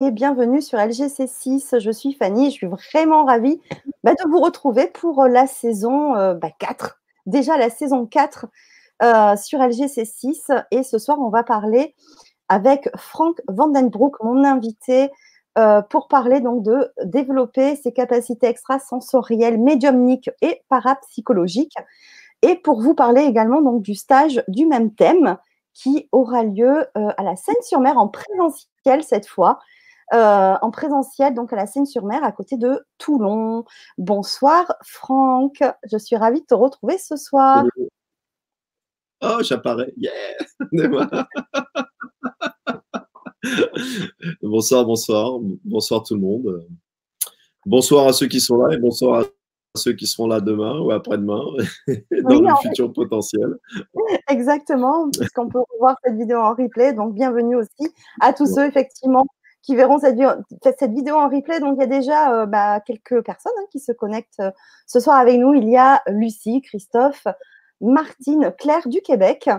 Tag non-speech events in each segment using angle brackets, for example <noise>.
et bienvenue sur LGC6. Je suis Fanny je suis vraiment ravie bah, de vous retrouver pour euh, la saison 4. Euh, bah, Déjà la saison 4 euh, sur LGC6. Et ce soir, on va parler avec Frank Vandenbroek, mon invité, pour parler donc de développer ses capacités extrasensorielles, médiumniques et parapsychologiques. Et pour vous parler également donc du stage du même thème qui aura lieu à la Seine-sur-Mer en présentiel cette fois. Euh, en présentiel, donc à la Seine-sur-Mer, à côté de Toulon. Bonsoir Franck, je suis ravie de te retrouver ce soir. Oh, j'apparais, yeah <laughs> Bonsoir, bonsoir, bonsoir tout le monde. Bonsoir à ceux qui sont là et bonsoir à ceux qui seront là demain ou après-demain <laughs> dans le futur potentiel. Exactement, puisqu'on peut revoir cette vidéo en replay. Donc, bienvenue aussi à tous ceux, effectivement, qui verront cette, cette, vidéo en replay. Donc, il y a déjà euh, bah, quelques personnes hein, qui se connectent euh, ce soir avec nous. Il y a Lucie, Christophe, Martine, Claire du Québec,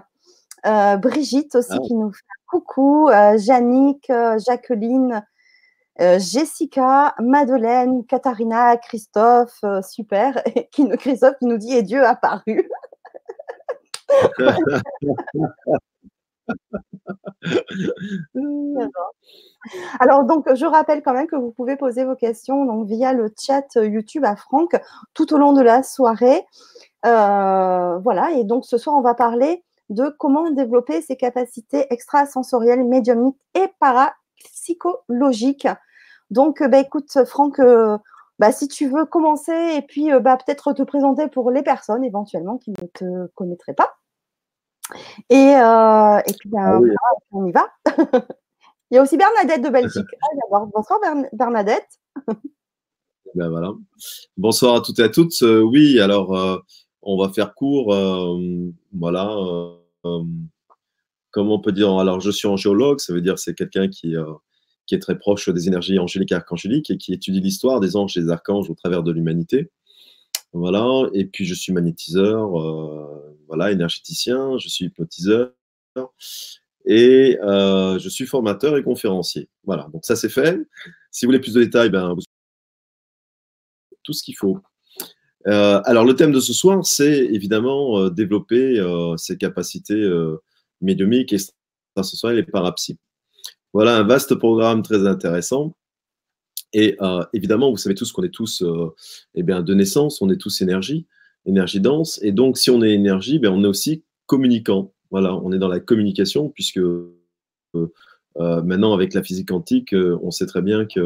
euh, Brigitte aussi ah. qui nous fait coucou, Jannick, Jacqueline, Jessica, Madeleine, Katharina, Christophe, super. <laughs> Et qui, Christophe qui nous dit Et Dieu apparu. <laughs> Alors donc, je rappelle quand même que vous pouvez poser vos questions via le chat YouTube à Franck tout au long de la soirée. Euh, voilà, et donc ce soir, on va parler de comment développer ses capacités extrasensorielles, médiumniques et parapsychologiques. Donc, bah, écoute, Franck, euh, bah, si tu veux commencer et puis bah, peut-être te présenter pour les personnes éventuellement qui ne te connaîtraient pas. Et, euh, et puis, ben, ah on y va. <laughs> Il y a aussi Bernadette de Belgique. <laughs> Ah, bonsoir Bernadette. Ben voilà. Bonsoir à toutes et à toutes. Euh, oui, alors euh, on va faire court. voilà. comment on peut dire Alors je suis angéologue, ça veut dire c'est quelqu'un qui, qui est très proche des énergies angéliques et archangéliques et qui étudie l'histoire des anges et des archanges au travers de l'humanité. Voilà. Et puis je suis magnétiseur, voilà, énergéticien, je suis hypnotiseur et euh, je suis formateur et conférencier. Voilà, donc ça c'est fait. Si vous voulez plus de détails, ben, vous... tout ce qu'il faut. Euh, alors le thème de ce soir, c'est évidemment euh, développer ses capacités médiumiques, et parapsy. Voilà un vaste programme très intéressant. Et évidemment, vous savez tous qu'on est tous eh bien, de naissance, on est tous énergie énergie dense. Et donc, si on est énergie, ben, on est aussi communicant. Voilà, on est dans la communication, puisque euh, euh, maintenant, avec la physique quantique, euh, on sait très bien que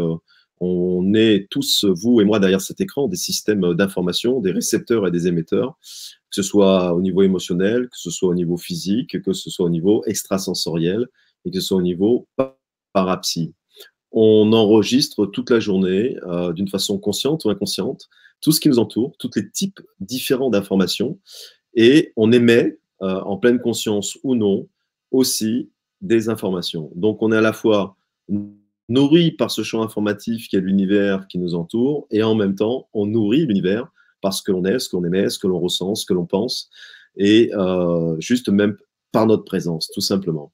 on est tous, vous et moi, derrière cet écran, des systèmes d'information, des récepteurs et des émetteurs, que ce soit au niveau émotionnel, que ce soit au niveau physique, que ce soit au niveau extrasensoriel et que ce soit au niveau parapsy. On enregistre toute la journée d'une façon consciente ou inconsciente tout ce qui nous entoure, tous les types différents d'informations, et on émet, euh, en pleine conscience ou non, aussi des informations. Donc on est à la fois nourri par ce champ informatif qui est l'univers qui nous entoure, et en même temps, on nourrit l'univers parce que l'on est, ce qu'on émet, ce que l'on ressent, ce que l'on pense, et euh, juste même par notre présence, tout simplement.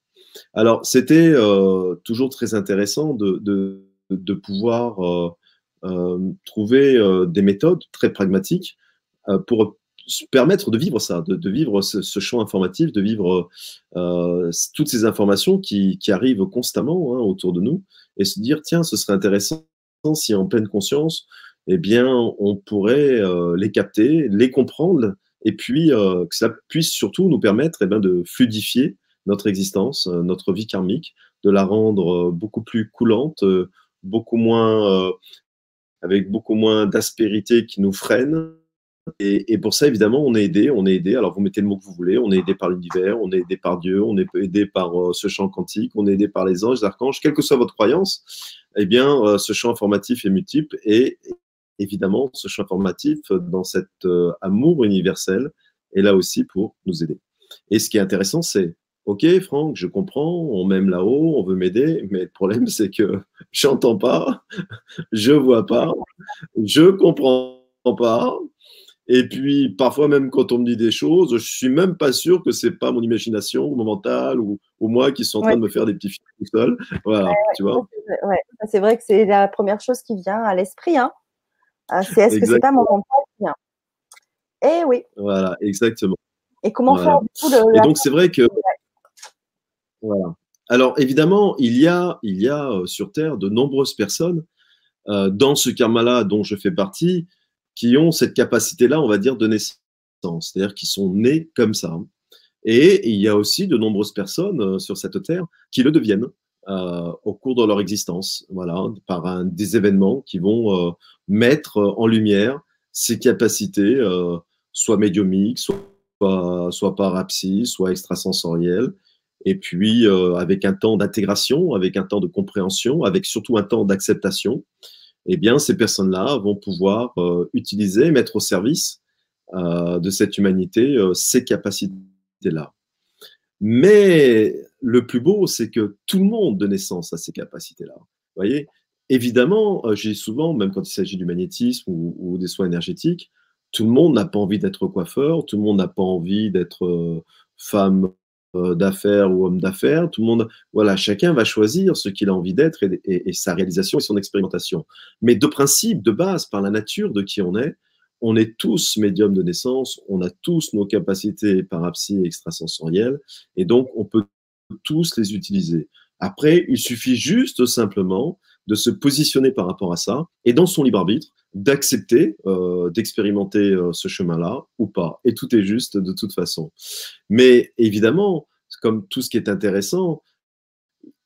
Alors, c'était euh, toujours très intéressant de, pouvoir trouver euh, des méthodes très pragmatiques euh, pour permettre de vivre ça, de, vivre ce, champ informatif, de vivre toutes ces informations qui, arrivent constamment hein, autour de nous et se dire tiens, ce serait intéressant si en pleine conscience, eh bien, on pourrait les capter, les comprendre et puis que ça puisse surtout nous permettre eh bien, de fluidifier notre existence, notre vie karmique, de la rendre beaucoup plus coulante, beaucoup moins avec beaucoup moins d'aspérité qui nous freine. Et, pour ça, évidemment, on est aidé. On est aidé. Alors, vous mettez le mot que vous voulez. On est aidé par l'univers, on est aidé par Dieu, on est aidé par euh, ce champ quantique, on est aidé par les anges, les archanges, quelle que soit votre croyance. Eh bien, euh, ce champ informatif est multiple et évidemment, ce champ informatif, dans cet euh, amour universel, est là aussi pour nous aider. Et ce qui est intéressant, c'est Ok, Franck, je comprends, on m'aime là-haut, on veut m'aider, mais le problème, <laughs> c'est que j'entends pas, je vois pas, je comprends pas, Et puis, parfois, même quand on me dit des choses, je suis même pas sûr que c'est pas mon imagination ou mon mental ou, moi qui sont en train de me faire des petits films tout seul. Voilà, tu vois. C'est vrai que c'est la première chose qui vient à l'esprit. Hein. Euh, c'est est-ce que c'est pas mon mental qui vient? Eh oui. Voilà, exactement. Et comment faire du coup le, Et donc, c'est vrai que. Alors, évidemment, il y a, il y a euh, sur Terre de nombreuses personnes euh, dans ce karma-là dont je fais partie qui ont cette capacité-là, on va dire, de naissance, c'est-à-dire qui sont nés comme ça. Et il y a aussi de nombreuses personnes euh, sur cette terre qui le deviennent au cours de leur existence, voilà, par un, des événements qui vont mettre en lumière ces capacités, soit médiumiques, soit, soit soit extrasensorielles, et puis avec un temps d'intégration, avec un temps de compréhension, avec surtout un temps d'acceptation eh bien, ces personnes-là vont pouvoir euh, utiliser, mettre au service euh, de cette humanité euh, ces capacités-là. Mais le plus beau, c'est que tout le monde de naissance a ces capacités-là. Voyez? Évidemment, j'ai souvent, même quand il s'agit du magnétisme ou, des soins énergétiques, tout le monde n'a pas envie d'être coiffeur, tout le monde n'a pas envie d'être femme euh, d'affaires ou homme d'affaires. Tout le monde, voilà, chacun va choisir ce qu'il a envie d'être et, sa réalisation et son expérimentation. Mais de principe, de base, par la nature de qui on est, on est tous médiums de naissance, on a tous nos capacités parapsy extrasensorielles, et donc on peut tous les utiliser. Après, il suffit juste simplement de se positionner par rapport à ça, et dans son libre arbitre, d'accepter euh, d'expérimenter euh, ce chemin-là ou pas. Et tout est juste de toute façon. Mais évidemment, comme tout ce qui est intéressant,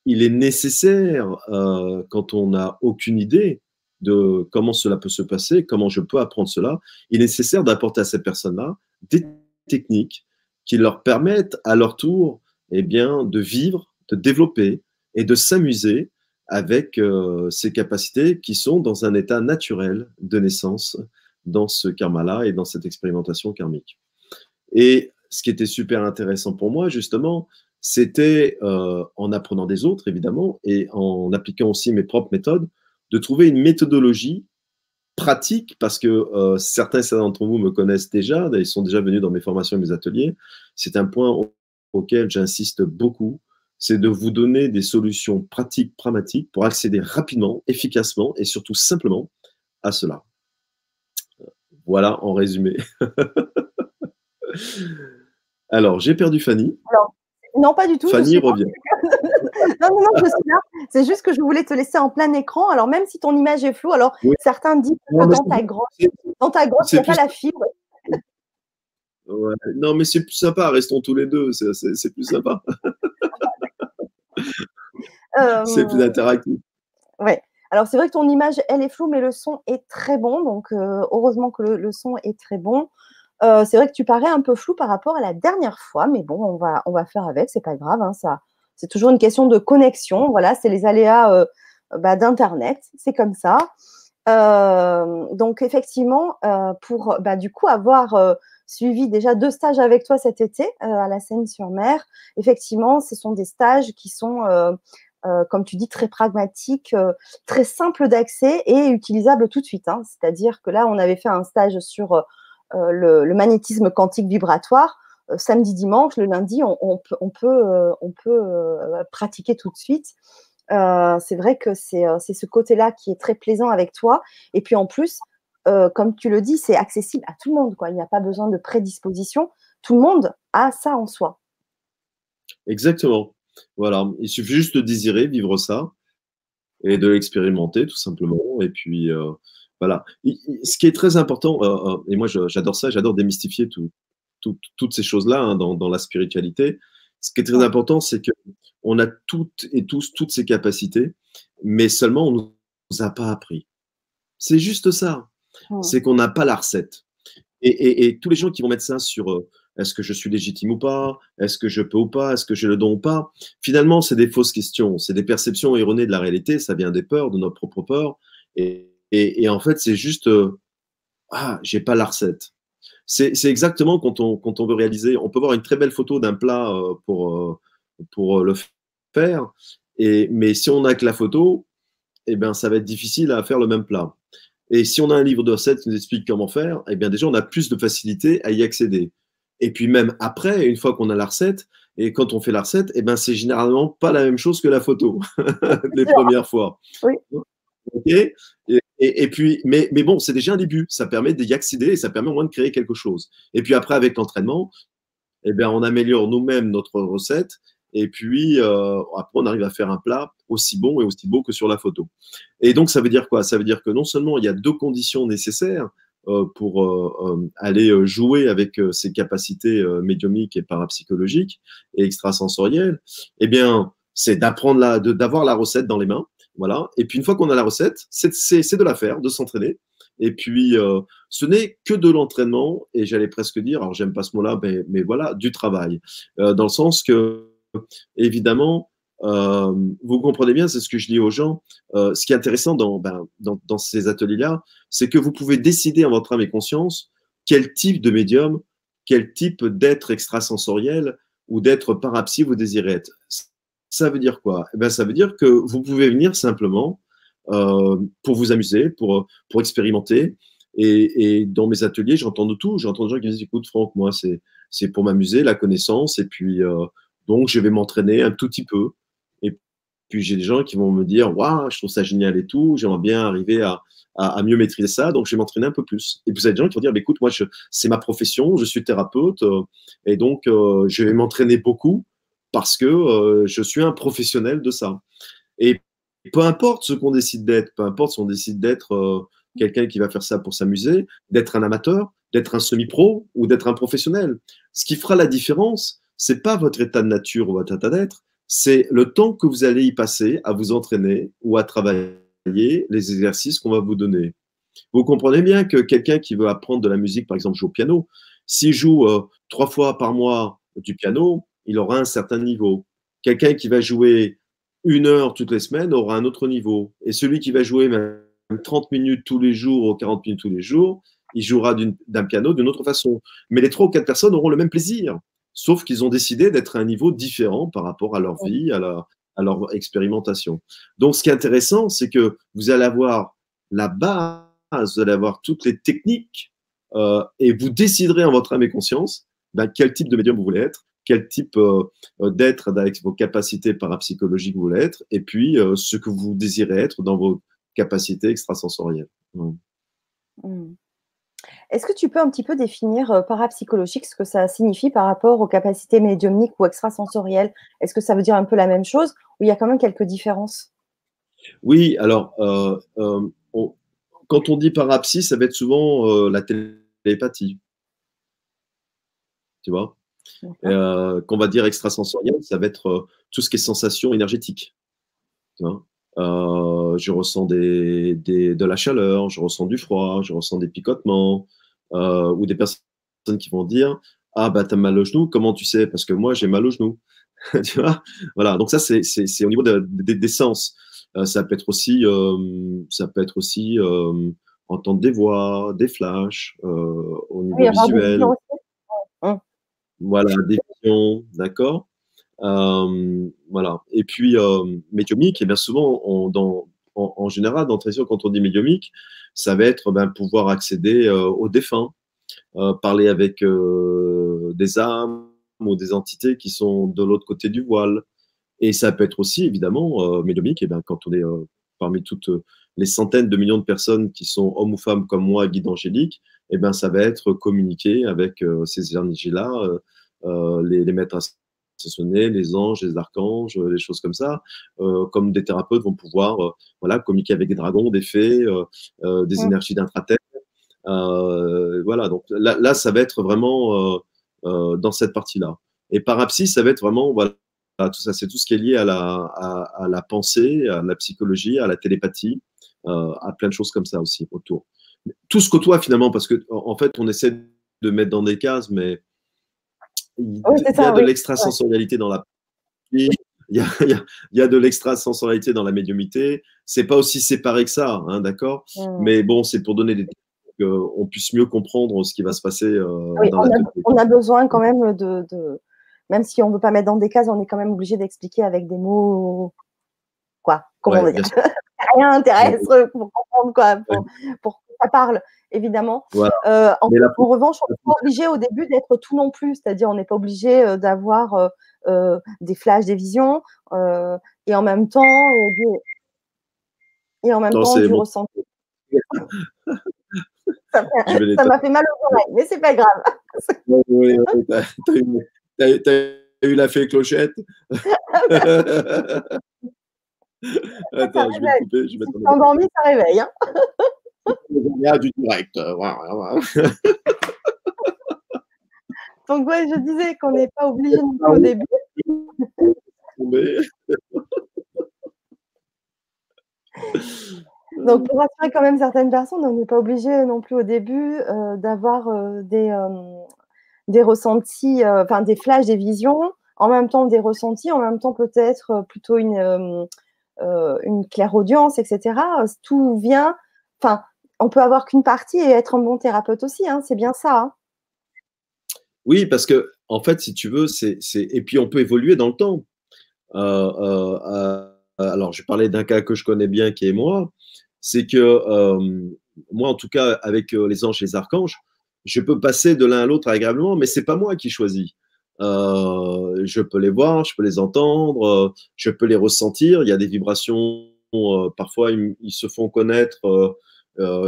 il est nécessaire, euh, quand on n'a aucune idée de comment cela peut se passer, comment je peux apprendre cela, il est nécessaire d'apporter à ces personnes-là des techniques qui leur permettent à leur tour eh bien, de vivre, de développer et de s'amuser avec euh, ces capacités qui sont dans un état naturel de naissance dans ce karma-là et dans cette expérimentation karmique. Et ce qui était super intéressant pour moi, justement, c'était euh, en apprenant des autres, évidemment, et en appliquant aussi mes propres méthodes, de trouver une méthodologie pratique, parce que euh, certains d'entre vous me connaissent déjà, ils sont déjà venus dans mes formations et mes ateliers. C'est un point auquel j'insiste beaucoup, c'est de vous donner des solutions pratiques, pragmatiques pour accéder rapidement, efficacement et surtout simplement à cela. Voilà en résumé. <laughs> Alors, j'ai perdu Fanny. non, pas du tout. Fanny revient. <laughs> non, non, non, je suis là. C'est juste que je voulais te laisser en plein écran. Alors, même si ton image est floue, alors certains disent que dans, ta grotte, dans ta grotte, il n'y a pas la fibre. Non, mais c'est plus sympa. Restons tous les deux. C'est plus sympa. <laughs> <laughs> c'est plus interactif. Ouais. Alors c'est vrai que ton image, elle est floue, mais le son est très bon. Donc heureusement que le, son est très bon. c'est vrai que tu parais un peu flou par rapport à la dernière fois, mais bon, on va, on va faire avec, c'est pas grave. Hein, ça, c'est toujours une question de connexion. Voilà, c'est les aléas bah, d'internet, c'est comme ça. Donc effectivement, pour bah, du coup avoir suivi déjà deux stages avec toi cet été à la Seine-sur-Mer, effectivement, ce sont des stages qui sont euh, comme tu dis, très pragmatique, euh, très simple d'accès et utilisable tout de suite. Hein. C'est-à-dire que là, on avait fait un stage sur euh, le, magnétisme quantique vibratoire. samedi, dimanche, le lundi, on peut, on peut pratiquer tout de suite. C'est vrai que c'est ce côté-là qui est très plaisant avec toi. Et puis en plus, comme tu le dis, c'est accessible à tout le monde. Il n'y a pas besoin de prédisposition. Tout le monde a ça en soi. Exactement. Voilà, il suffit juste de désirer vivre ça et de l'expérimenter tout simplement. Et puis euh, voilà. Ce qui est très important, euh, euh, et moi j'adore ça, j'adore démystifier toutes ces choses-là hein, dans, la spiritualité. Ce qui est très important, c'est qu'on a toutes et tous toutes ces capacités, mais seulement on ne nous a pas appris. C'est juste ça. C'est qu'on n'a pas la recette. Et, tous les gens qui vont mettre ça sur est-ce que je suis légitime ou pas? Est-ce que je peux ou pas? Est-ce que j'ai le don ou pas? Finalement, c'est des fausses questions, c'est des perceptions erronées de la réalité, ça vient des peurs, de notre propre peur. Et, en fait, c'est juste, euh, ah, j'ai pas la recette. C'est exactement quand on, quand on veut réaliser, on peut voir une très belle photo d'un plat euh, pour, euh, pour le faire, et, mais si on n'a que la photo, eh ben, ça va être difficile à faire le même plat. Et si on a un livre de recettes qui nous explique comment faire, eh bien déjà, on a plus de facilité à y accéder. Et puis même après, une fois qu'on a la recette, et quand on fait la recette, eh ben c'est généralement pas la même chose que la photo <laughs> les premières fois. Oui. Et, puis, mais, mais bon, c'est déjà un début. Ça permet d'y accéder et ça permet au moins de créer quelque chose. Et puis après, avec l'entraînement, eh bien, on améliore nous-mêmes notre recette. Et puis euh, après, on arrive à faire un plat aussi bon et aussi beau que sur la photo. Et donc, ça veut dire quoi? Ça veut dire que non seulement il y a deux conditions nécessaires euh, pour euh, aller jouer avec ses capacités médiumiques et parapsychologiques et extrasensorielles, eh bien, c'est d'apprendre d'avoir la recette dans les mains. Voilà. Et puis, une fois qu'on a la recette, c'est de la faire, de s'entraîner. Et puis, ce n'est que de l'entraînement, et j'allais presque dire, alors j'aime pas ce mot-là, mais, mais, voilà, du travail. dans le sens que, évidemment, euh, vous comprenez bien, c'est ce que je dis aux gens. Euh, ce qui est intéressant ben, dans, dans, ces ateliers-là, c'est que vous pouvez décider en votre âme et conscience quel type de médium, quel type d'être extrasensoriel ou d'être parapsy vous désirez être. Ça veut dire quoi? Eh ben, Ça veut dire que vous pouvez venir simplement euh, pour vous amuser, pour, pour expérimenter. Et, et dans mes ateliers, j'entends de tout. J'entends des gens qui me disent Écoute, Franck, moi, c'est pour m'amuser, la connaissance, et puis donc je vais m'entraîner un tout petit peu. Puis j'ai des gens qui vont me dire Waouh, je trouve ça génial et tout, j'aimerais bien arriver à, à, mieux maîtriser ça, donc je vais m'entraîner un peu plus. Et puis vous avez des gens qui vont dire bah, Écoute, moi, c'est ma profession, je suis thérapeute, euh, et donc euh, je vais m'entraîner beaucoup parce que euh, je suis un professionnel de ça. Et peu importe ce qu'on décide d'être, peu importe si on décide d'être quelqu'un qui va faire ça pour s'amuser, d'être un amateur, d'être un semi-pro ou d'être un professionnel. Ce qui fera la différence, c'est pas votre état de nature ou votre état d'être, c'est le temps que vous allez y passer à vous entraîner ou à travailler les exercices qu'on va vous donner. Vous comprenez bien que quelqu'un qui veut apprendre de la musique, par exemple, joue au piano, s'il joue euh, trois fois par mois du piano, il aura un certain niveau. Quelqu'un qui va jouer une heure toutes les semaines aura un autre niveau. Et celui qui va jouer même 30 minutes tous les jours ou 40 minutes tous les jours, il jouera d'un piano d'une autre façon. Mais les trois ou quatre personnes auront le même plaisir sauf qu'ils ont décidé d'être à un niveau différent par rapport à leur vie, à, leur expérimentation. Donc, ce qui est intéressant, c'est que vous allez avoir la base, vous allez avoir toutes les techniques, euh, et vous déciderez en votre âme et conscience ben, quel type de médium vous voulez être, quel type euh, d'être avec vos capacités parapsychologiques vous voulez être, et puis euh, ce que vous désirez être dans vos capacités extrasensorielles. Mmh. Est-ce que tu peux un petit peu définir euh, parapsychologique ce que ça signifie par rapport aux capacités médiumniques ou extrasensorielles? Est-ce que ça veut dire un peu la même chose ou il y a quand même quelques différences? Oui, alors euh, euh, quand on dit parapsy, ça va être souvent la télépathie. Tu vois? Qu'on va dire extrasensoriel, ça va être tout ce qui est sensation énergétique. Tu vois? Je ressens des, de la chaleur, je ressens du froid, je ressens des picotements, euh, ou des personnes qui vont dire Ah, bah, t'as mal au genou, comment tu sais? Parce que moi, j'ai mal au genou. <laughs> tu vois? Voilà, donc ça, c'est au niveau des sens. Euh, ça peut être aussi, euh, ça peut être aussi entendre des voix, des flashs, au niveau visuel. Voilà, des visions, d'accord voilà. Et puis, médiumique, et bien souvent, en, général, dans quand on dit médiumique, ça va être ben, pouvoir accéder euh, aux défunts, euh, parler avec euh, des âmes ou des entités qui sont de l'autre côté du voile. Et ça peut être aussi, évidemment, médiumique, et bien, quand on est parmi toutes les centaines de millions de personnes qui sont hommes ou femmes comme moi, guide angélique, et ben, ça va être communiquer avec ces énergies-là, les, les mettre à les anges, les archanges, les choses comme ça, euh, comme des thérapeutes vont pouvoir euh, voilà, communiquer avec des dragons, des fées, euh, des énergies d'intraterre. voilà, donc là, ça va être vraiment dans cette partie-là. Et parapsie, ça va être vraiment, voilà, tout ça, c'est tout ce qui est lié à la, à, la pensée, à la psychologie, à la télépathie, à plein de choses comme ça aussi autour. Tout ce côtoie finalement, parce que en fait, on essaie de mettre dans des cases, mais il, y a de l'extrasensorialité dans la il y, a, il y, a, de l'extrasensorialité dans la médiumité. C'est pas aussi séparé que ça, hein, d'accord? Mmh. Mais bon, c'est pour donner des qu'on puisse mieux comprendre ce qui va se passer euh, dans on, a, on a besoin quand même de, même si on ne veut pas mettre dans des cases, on est quand même obligé d'expliquer avec des mots quoi Comment on dire <laughs> Rien intéresse pour comprendre, quoi, pour, ça parle, évidemment. Euh, en, revanche, on n'est pas obligé au début d'être tout non plus, c'est-à-dire on n'est pas obligé euh, d'avoir des flashs, des visions, et en même temps, et en même temps du ressenti. <laughs> ça m'a fait mal aux oreilles, mais c'est pas grave. oui, t'as eu la fée clochette <laughs> <laughs> Attends, je vais couper. Je vais ça réveille. Hein Il y a du direct. <laughs> Donc, ouais, je disais qu'on n'est pas obligé non plus au début. <laughs> Donc, pour rassurer quand même certaines personnes, on n'est pas obligé non plus au début euh, d'avoir euh, des, euh, des ressentis, enfin des flashs, des visions, en même temps des ressentis, en même temps peut-être plutôt une, une claire audience, etc. Tout vient, enfin, on peut avoir qu'une partie et être un bon thérapeute aussi, hein, c'est bien ça. Hein. Oui, parce que en fait, si tu veux, c'est et puis on peut évoluer dans le temps. alors, je parlais d'un cas que je connais bien qui est moi c'est que euh, moi, en tout cas, avec euh, les anges et les archanges, je peux passer de l'un à l'autre agréablement, mais c'est pas moi qui choisis. Euh, je peux les voir, je peux les entendre, je peux les ressentir. Il y a des vibrations, parfois ils, se font connaître.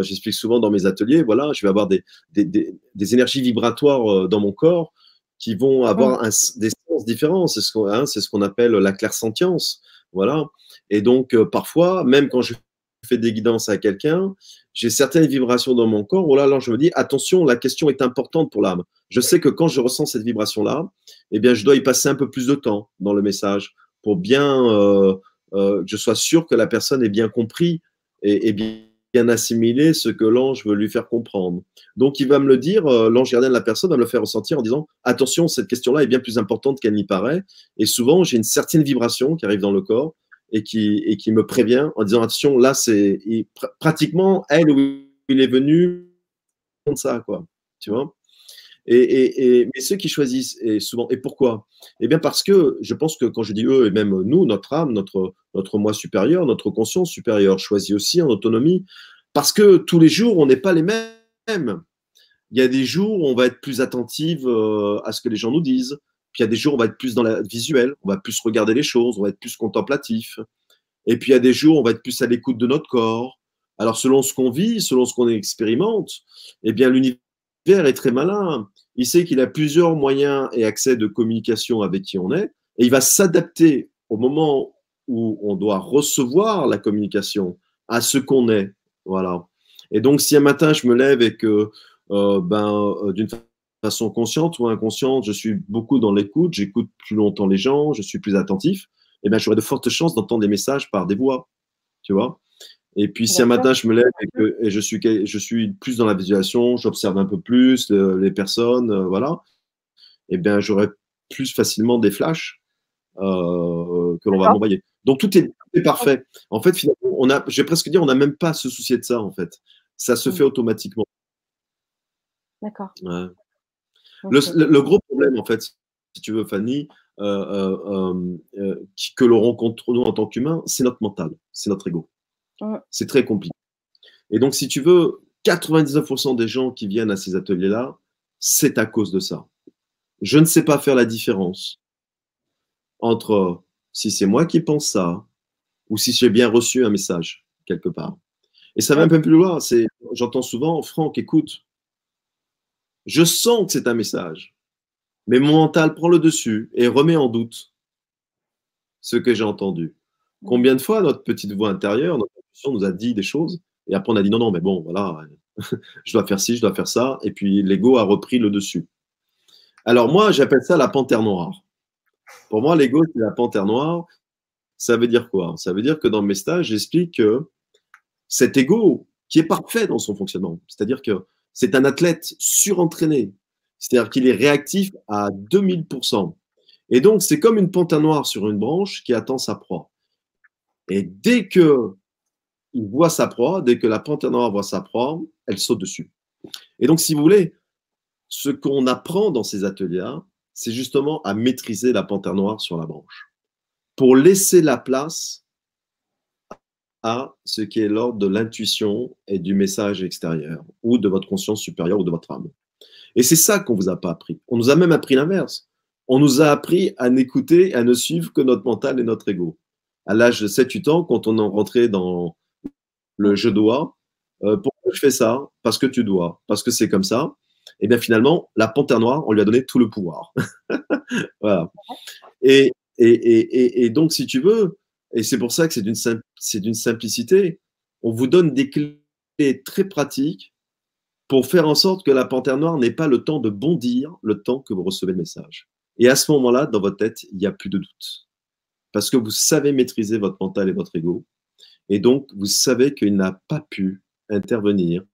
J'explique souvent dans mes ateliers, voilà, je vais avoir des, des, énergies vibratoires dans mon corps qui vont avoir des sens différents. C'est ce qu'on hein, ce qu'on appelle la clairsentience. Voilà. Et donc, parfois, même quand je fais des guidances à quelqu'un, j'ai certaines vibrations dans mon corps. Oh là, là, je me dis, attention, la question est importante pour l'âme. Je sais que quand je ressens cette vibration-là, eh bien, je dois y passer un peu plus de temps dans le message pour bien euh, euh, que je sois sûr que la personne ait bien compris et, bien, assimilé ce que l'ange veut lui faire comprendre. Donc, il va me le dire, euh, l'ange gardien de la personne va me le faire ressentir en disant, attention, cette question-là est bien plus importante qu'elle n'y paraît. Et souvent, j'ai une certaine vibration qui arrive dans le corps et qui, et qui me prévient en disant attention, là, c'est pratiquement elle où il est venu ça, quoi. Tu vois? Et, mais ceux qui choisissent, et souvent, et pourquoi? Eh bien, parce que je pense que quand je dis eux, et même nous, notre âme, notre, notre moi supérieur, notre conscience supérieure choisit aussi en autonomie, parce que tous les jours, on n'est pas les mêmes. Il y a des jours où on va être plus attentive euh, à ce que les gens nous disent. Puis il y a des jours, on va être plus dans la visuelle, on va plus regarder les choses, on va être plus contemplatif. Et puis il y a des jours, on va être plus à l'écoute de notre corps. Alors selon ce qu'on vit, selon ce qu'on expérimente, eh bien l'univers est très malin. Il sait qu'il a plusieurs moyens et accès de communication avec qui on est, et il va s'adapter au moment où on doit recevoir la communication à ce qu'on est. Voilà. Et donc si un matin je me lève et que euh, ben, euh, d'une façon consciente ou inconsciente, je suis beaucoup dans l'écoute, j'écoute plus longtemps les gens, je suis plus attentif, eh bien j'aurai de fortes chances d'entendre des messages par des voix, tu vois? Et puis si un matin je me lève et, je, suis, je suis plus dans la visualisation, j'observe un peu plus les personnes, euh, voilà, et eh bien j'aurai plus facilement des flashs euh, que l'on va m'envoyer. Donc tout est, parfait. En fait, finalement, on a, je vais presque dire, on n'a même pas à se soucier de ça, en fait. Ça se mmh. fait automatiquement. D'accord. Le, gros problème, en fait, si tu veux, Fanny, euh, euh, euh, que l'on rencontre nous en tant qu'humains, c'est notre mental, c'est notre ego. C'est très compliqué. Et donc, si tu veux, 99% des gens qui viennent à ces ateliers-là, c'est à cause de ça. Je ne sais pas faire la différence entre si c'est moi qui pense ça ou si j'ai bien reçu un message quelque part. Et ça va un peu plus loin. C'est, j'entends souvent, Franck, écoute, je sens que c'est un message, mais mon mental prend le dessus et remet en doute ce que j'ai entendu. Combien de fois notre petite voix intérieure, notre nous a dit des choses et après on a dit non, non, mais bon, voilà, <laughs> je dois faire ci, je dois faire ça, et puis l'ego a repris le dessus. Alors moi, j'appelle ça la panthère noire. Pour moi, l'ego, c'est la panthère noire. Ça veut dire quoi? Ça veut dire que dans mes stages, j'explique que cet ego, qui est parfait dans son fonctionnement, c'est-à-dire que c'est un athlète surentraîné. C'est-à-dire qu'il est réactif à 2000%. Et donc, c'est comme une panthère noire sur une branche qui attend sa proie. Et dès que voit sa proie, dès que la panthère noire voit sa proie, elle saute dessus. Et donc, si vous voulez, ce qu'on apprend dans ces ateliers c'est justement à maîtriser la panthère noire sur la branche pour laisser la place à ce qui est l'ordre de l'intuition et du message extérieur, ou de votre conscience supérieure ou de votre âme. Et c'est ça qu'on vous a pas appris. On nous a même appris l'inverse. On nous a appris à n'écouter, à ne suivre que notre mental et notre ego. À l'âge de 7-8 ans, quand on est rentré dans le je dois, euh, pourquoi je fais ça? Parce que tu dois, parce que c'est comme ça. Et bien finalement, la panthère noire, on lui a donné tout le pouvoir. <laughs> voilà. Et, et, et, et, donc, si tu veux, et c'est pour ça que c'est d'une simplicité, on vous donne des clés très pratiques pour faire en sorte que la panthère noire n'ait pas le temps de bondir le temps que vous recevez le message. Et à ce moment-là, dans votre tête, il n'y a plus de doute. Parce que vous savez maîtriser votre mental et votre ego. Et donc, vous savez qu'il n'a pas pu intervenir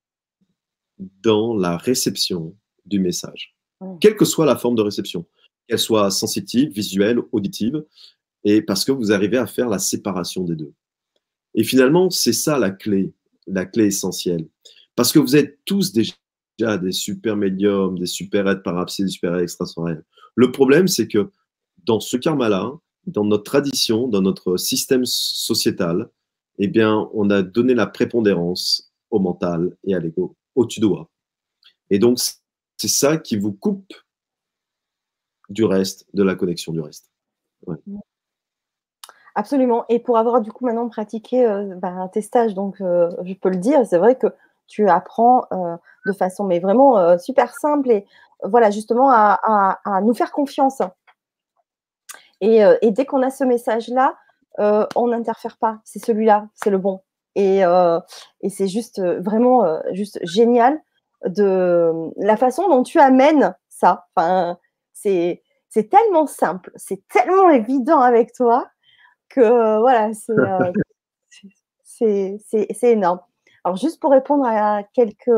dans la réception du message. Quelle que soit la forme de réception, qu'elle soit sensitive, visuelle, auditive, et parce que vous arrivez à faire la séparation des deux. Et finalement, c'est ça la clé, la clé essentielle. Parce que vous êtes tous déjà des super médiums, des super êtres parapsy, des super êtres extrasensoriels. Le problème, c'est que dans ce karma-là, dans notre tradition, dans notre système sociétal, eh bien, on a donné la prépondérance au mental et à l'ego, au tu dois. Et donc, c'est ça qui vous coupe du reste, de la connexion du reste. Absolument. Et pour avoir du coup maintenant pratiqué euh, bah, un testage, donc euh, je peux le dire, c'est vrai que tu apprends euh, de façon mais vraiment super simple et voilà justement à, nous faire confiance. Et, dès qu'on a ce message-là, on n'interfère pas. C'est celui-là, c'est le bon. Et, et c'est juste vraiment juste génial de la façon dont tu amènes ça. Enfin, c'est c'est tellement simple, c'est tellement évident avec toi que voilà, euh, <laughs> c'est énorme. Alors, juste pour répondre à quelques,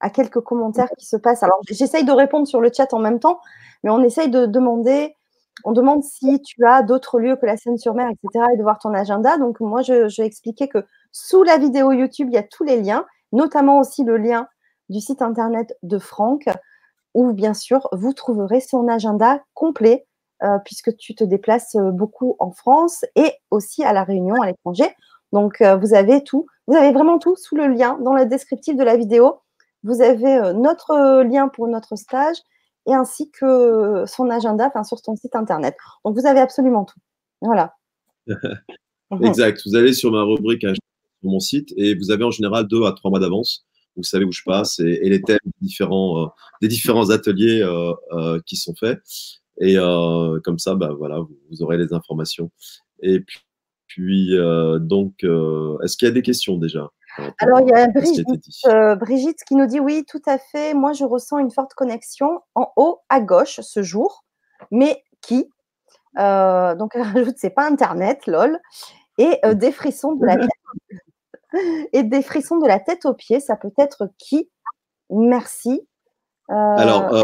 à quelques commentaires qui se passent. Alors, j'essaye de répondre sur le chat en même temps, mais on essaye de demander, on demande si tu as d'autres lieux que la Seine-sur-Mer, etc., et de voir ton agenda. Donc, moi, je, je expliquais que sous la vidéo YouTube, il y a tous les liens, notamment aussi le lien du site internet de Franck, où bien sûr, vous trouverez son agenda complet, euh, puisque tu te déplaces euh, beaucoup en France et aussi à La Réunion, à l'étranger. Donc, euh, vous avez tout, vous avez vraiment tout sous le lien dans le descriptif de la vidéo. Vous avez notre lien pour notre stage et ainsi que son agenda sur son site internet. Donc, vous avez absolument tout. Voilà. <laughs> exact. Vous allez sur ma rubrique sur mon site et vous avez en général deux à trois mois d'avance vous savez où je passe et, les thèmes différents, euh, des différents ateliers euh, euh, qui sont faits. Et comme ça, bah, voilà, vous, aurez les informations. Et puis donc, est-ce qu'il y a des questions déjà? Alors, il y a Brigitte, Brigitte, qui nous dit oui, tout à fait. Moi, je ressens une forte connexion en haut à gauche ce jour, mais qui Donc, elle rajoute c'est pas Internet, lol, et des frissons de la <laughs> et des frissons de la tête aux pieds, ça peut être qui? Merci. Euh, Alors, euh,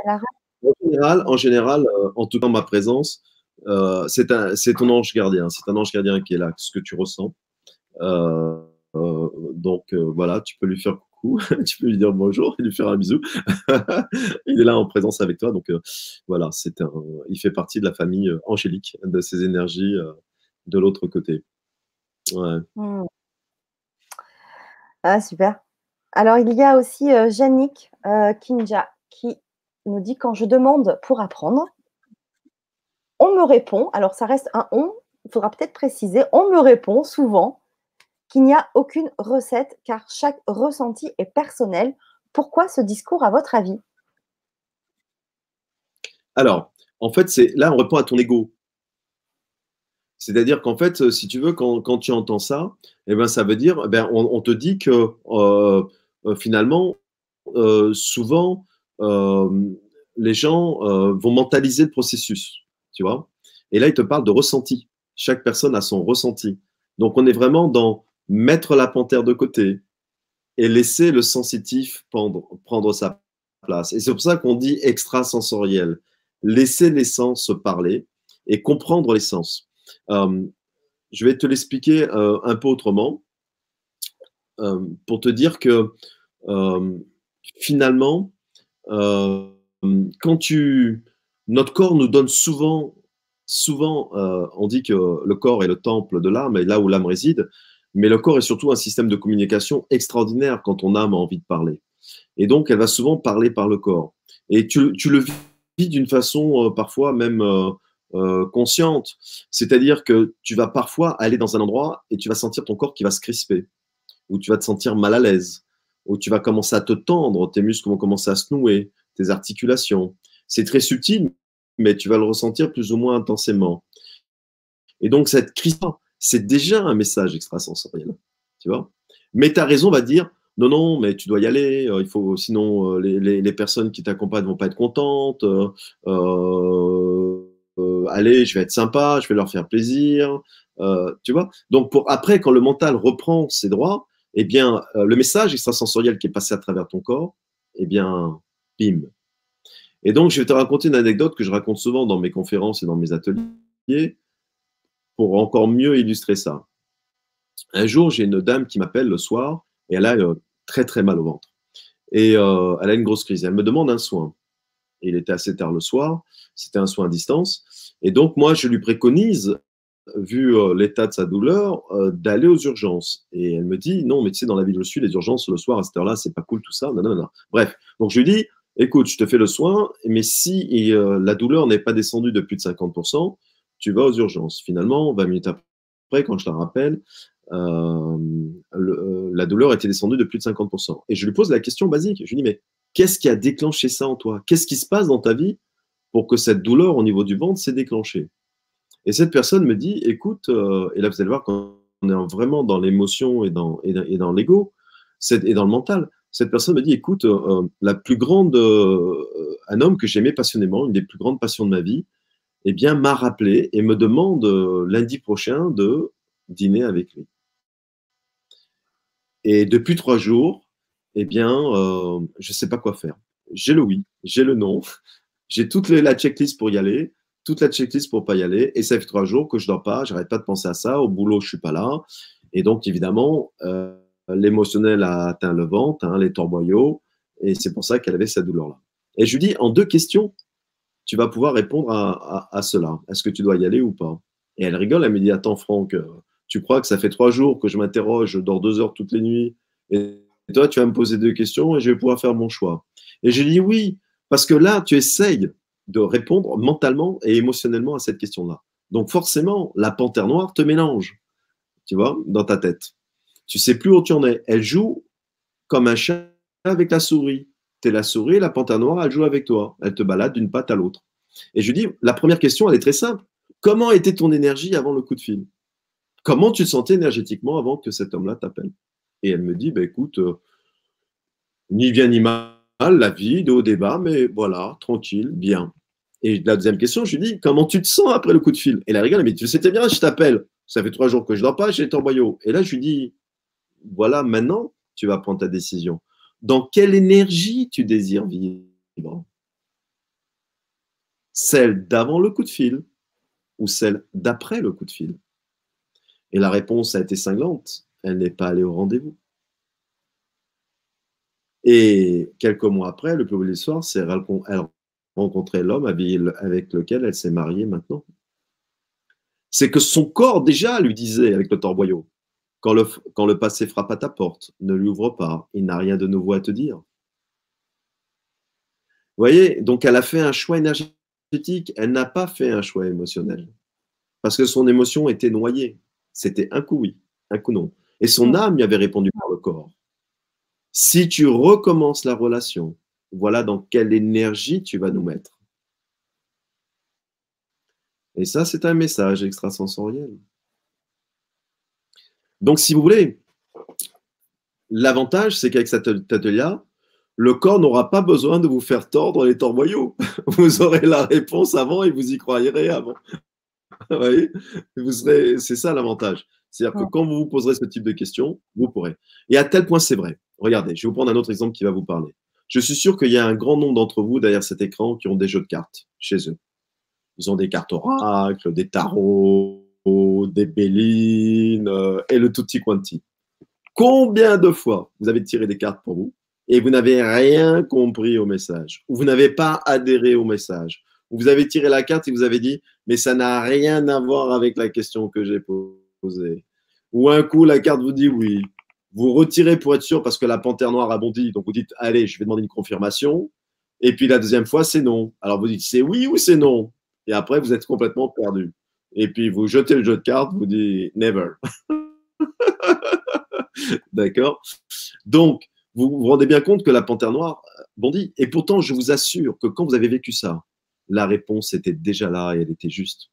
en général, en, général euh, en tout cas, ma présence, c'est ton ange gardien. C'est un ange gardien qui est là, ce que tu ressens. Donc voilà, tu peux lui faire coucou, <laughs> tu peux lui dire bonjour et lui faire un bisou. <laughs> il est là en présence avec toi. Donc voilà, c'est un, il fait partie de la famille angélique de ces énergies de l'autre côté. Mmh. Ah, super. Alors, il y a aussi euh, euh, Kinja qui nous dit quand je demande pour apprendre, on me répond, alors ça reste un on, il faudra peut-être préciser, on me répond souvent qu'il n'y a aucune recette car chaque ressenti est personnel. Pourquoi ce discours à votre avis? Alors, en fait, c'est là on répond à ton ego. C'est-à-dire qu'en fait, euh, si tu veux, quand, tu entends ça, eh ben, ça veut dire, eh ben, on, te dit que euh, euh, finalement, souvent, les gens vont mentaliser le processus, tu vois? Et là, il te parle de ressenti. Chaque personne a son ressenti. Donc, on est vraiment dans mettre la panthère de côté et laisser le sensitif prendre, prendre sa place. Et c'est pour ça qu'on dit extrasensoriel. Laisser les sens parler et comprendre les sens. Euh, je vais te l'expliquer euh, un peu autrement euh, pour te dire que finalement, quand tu, notre corps nous donne souvent, souvent, on dit que le corps est le temple de l'âme et là où l'âme réside. Mais le corps est surtout un système de communication extraordinaire quand ton âme a envie de parler. Et donc, elle va souvent parler par le corps. Et tu, le vis d'une façon euh, parfois même euh, euh, consciente. C'est-à-dire que tu vas parfois aller dans un endroit et tu vas sentir ton corps qui va se crisper, ou tu vas te sentir mal à l'aise, ou tu vas commencer à te tendre, tes muscles vont commencer à se nouer, tes articulations. C'est très subtil, mais tu vas le ressentir plus ou moins intensément. Et donc, cette crispation, c'est déjà un message extrasensoriel. Tu vois Mais ta raison va dire non, non, mais tu dois y aller. Euh, il faut, sinon, euh, les, personnes qui t'accompagnent vont pas être contentes. Euh, allez, je vais être sympa, je vais leur faire plaisir. tu vois Donc, pour, après, quand le mental reprend ses droits, eh bien, le message extrasensoriel qui est passé à travers ton corps, eh bien, bim. Et donc, je vais te raconter une anecdote que je raconte souvent dans mes conférences et dans mes ateliers pour encore mieux illustrer ça. Un jour, j'ai une dame qui m'appelle le soir et elle a euh, très très mal au ventre. Et euh, elle a une grosse crise. Elle me demande un soin. Il était assez tard le soir, c'était un soin à distance. Et donc moi, je lui préconise, vu euh, l'état de sa douleur, d'aller aux urgences. Et elle me dit, non, mais tu sais, dans la ville où je les urgences le soir à cette heure-là, c'est pas cool tout ça. Non, non, non. Bref, donc je lui dis, écoute, je te fais le soin, mais si la douleur n'est pas descendue de plus de 50%, tu vas aux urgences. Finalement, 20 minutes après, quand je la rappelle, euh, euh, la douleur était descendue de plus de 50%. Et je lui pose la question basique. Je lui dis, mais qu'est-ce qui a déclenché ça en toi? Qu'est-ce qui se passe dans ta vie pour que cette douleur au niveau du ventre s'est déclenchée? Et cette personne me dit, écoute, euh, et là vous allez voir quand on est vraiment dans l'émotion et dans, et dans, l'ego et dans le mental, cette personne me dit, écoute, la plus grande, un homme que j'aimais passionnément, une des plus grandes passions de ma vie, eh bien, m'a rappelé et me demande lundi prochain de dîner avec lui. Et depuis trois jours, eh bien, euh, je ne sais pas quoi faire. J'ai le oui, j'ai le non, <laughs> j'ai toute la checklist pour y aller, toute la checklist pour pas y aller. Et ça fait trois jours que je dors pas, j'arrête pas de penser à ça. Au boulot, je suis pas là. Et donc, évidemment, euh, l'émotionnel a atteint le ventre, hein, les torboyaux, et c'est pour ça qu'elle avait cette douleur-là. Et je lui dis, en deux questions, tu vas pouvoir répondre à, cela. Est-ce que tu dois y aller ou pas? Et elle rigole, elle me dit, attends Franck, euh, tu crois que ça fait trois jours que je m'interroge, je dors deux heures toutes les nuits, et toi, tu vas me poser deux questions et je vais pouvoir faire mon choix. Et j'ai dit oui, parce que là, tu essayes de répondre mentalement et émotionnellement à cette question-là. Donc forcément, la panthère noire te mélange, tu vois, dans ta tête. Tu sais plus où tu en es. Elle joue comme un chat avec la souris. Tu la souris, la panthère noire, elle joue avec toi. Elle te balade d'une patte à l'autre. Et je dis, la première question, elle est très simple. Comment était ton énergie avant le coup de fil? Comment tu te sentais énergétiquement avant que cet homme-là t'appelle? Et elle me dit, bah, écoute, euh, ni bien ni mal, la vie, de haut débat, mais voilà, tranquille, bien. Et la deuxième question, je lui dis, comment tu te sens après le coup de fil? Et la rigole, elle me dit, tu sais bien, je t'appelle. Ça fait trois jours que je ne dors pas, j'ai en boyau. Et là, je lui dis, voilà, maintenant, tu vas prendre ta décision. Dans quelle énergie tu désires vivre? Celle d'avant le coup de fil ou celle d'après le coup de fil? Et la réponse a été cinglante. Elle n'est pas allée au rendez-vous. Et quelques mois après, le plus beau l'histoire, c'est elle rencontrait l'homme avec lequel elle s'est mariée maintenant. C'est que son corps déjà lui disait avec le torboyau, quand le, quand le passé frappe à ta porte, ne lui ouvre pas, il n'a rien de nouveau à te dire. Vous voyez, donc elle a fait un choix énergétique, elle n'a pas fait un choix émotionnel, parce que son émotion était noyée. C'était un coup oui, un coup non. Et son âme lui avait répondu par le corps. Si tu recommences la relation, voilà dans quelle énergie tu vas nous mettre. Et ça, c'est un message extrasensoriel. Donc, si vous voulez, l'avantage, c'est qu'avec cet atelier le corps n'aura pas besoin de vous faire tordre les torboyaux. <laughs> Vous aurez la réponse avant et vous y croirez avant. <laughs> vous serez, c'est ça l'avantage. C'est-à-dire que quand vous vous poserez ce type de questions, vous pourrez. Et à tel point, c'est vrai. Regardez, je vais vous prendre un autre exemple qui va vous parler. Je suis sûr qu'il y a un grand nombre d'entre vous derrière cet écran qui ont des jeux de cartes chez eux. Ils ont des cartes oracles, des tarots, des bélines euh, et le tutti quanti. Combien de fois vous avez tiré des cartes pour vous et vous n'avez rien compris au message, ou vous n'avez pas adhéré au message, vous avez tiré la carte et vous avez dit, mais ça n'a rien à voir avec la question que j'ai posée. ou un coup, la carte vous dit oui. Vous retirez pour être sûr parce que la panthère noire a bondi. Donc vous dites, allez, je vais demander une confirmation. Et puis la deuxième fois, c'est non. Alors vous dites, c'est oui ou c'est non? Et après, vous êtes complètement perdu. Et puis vous jetez le jeu de cartes, vous dites never. <laughs> D'accord Donc, vous vous rendez bien compte que la panthère noire bondit. Et pourtant, je vous assure que quand vous avez vécu ça, la réponse était déjà là et elle était juste.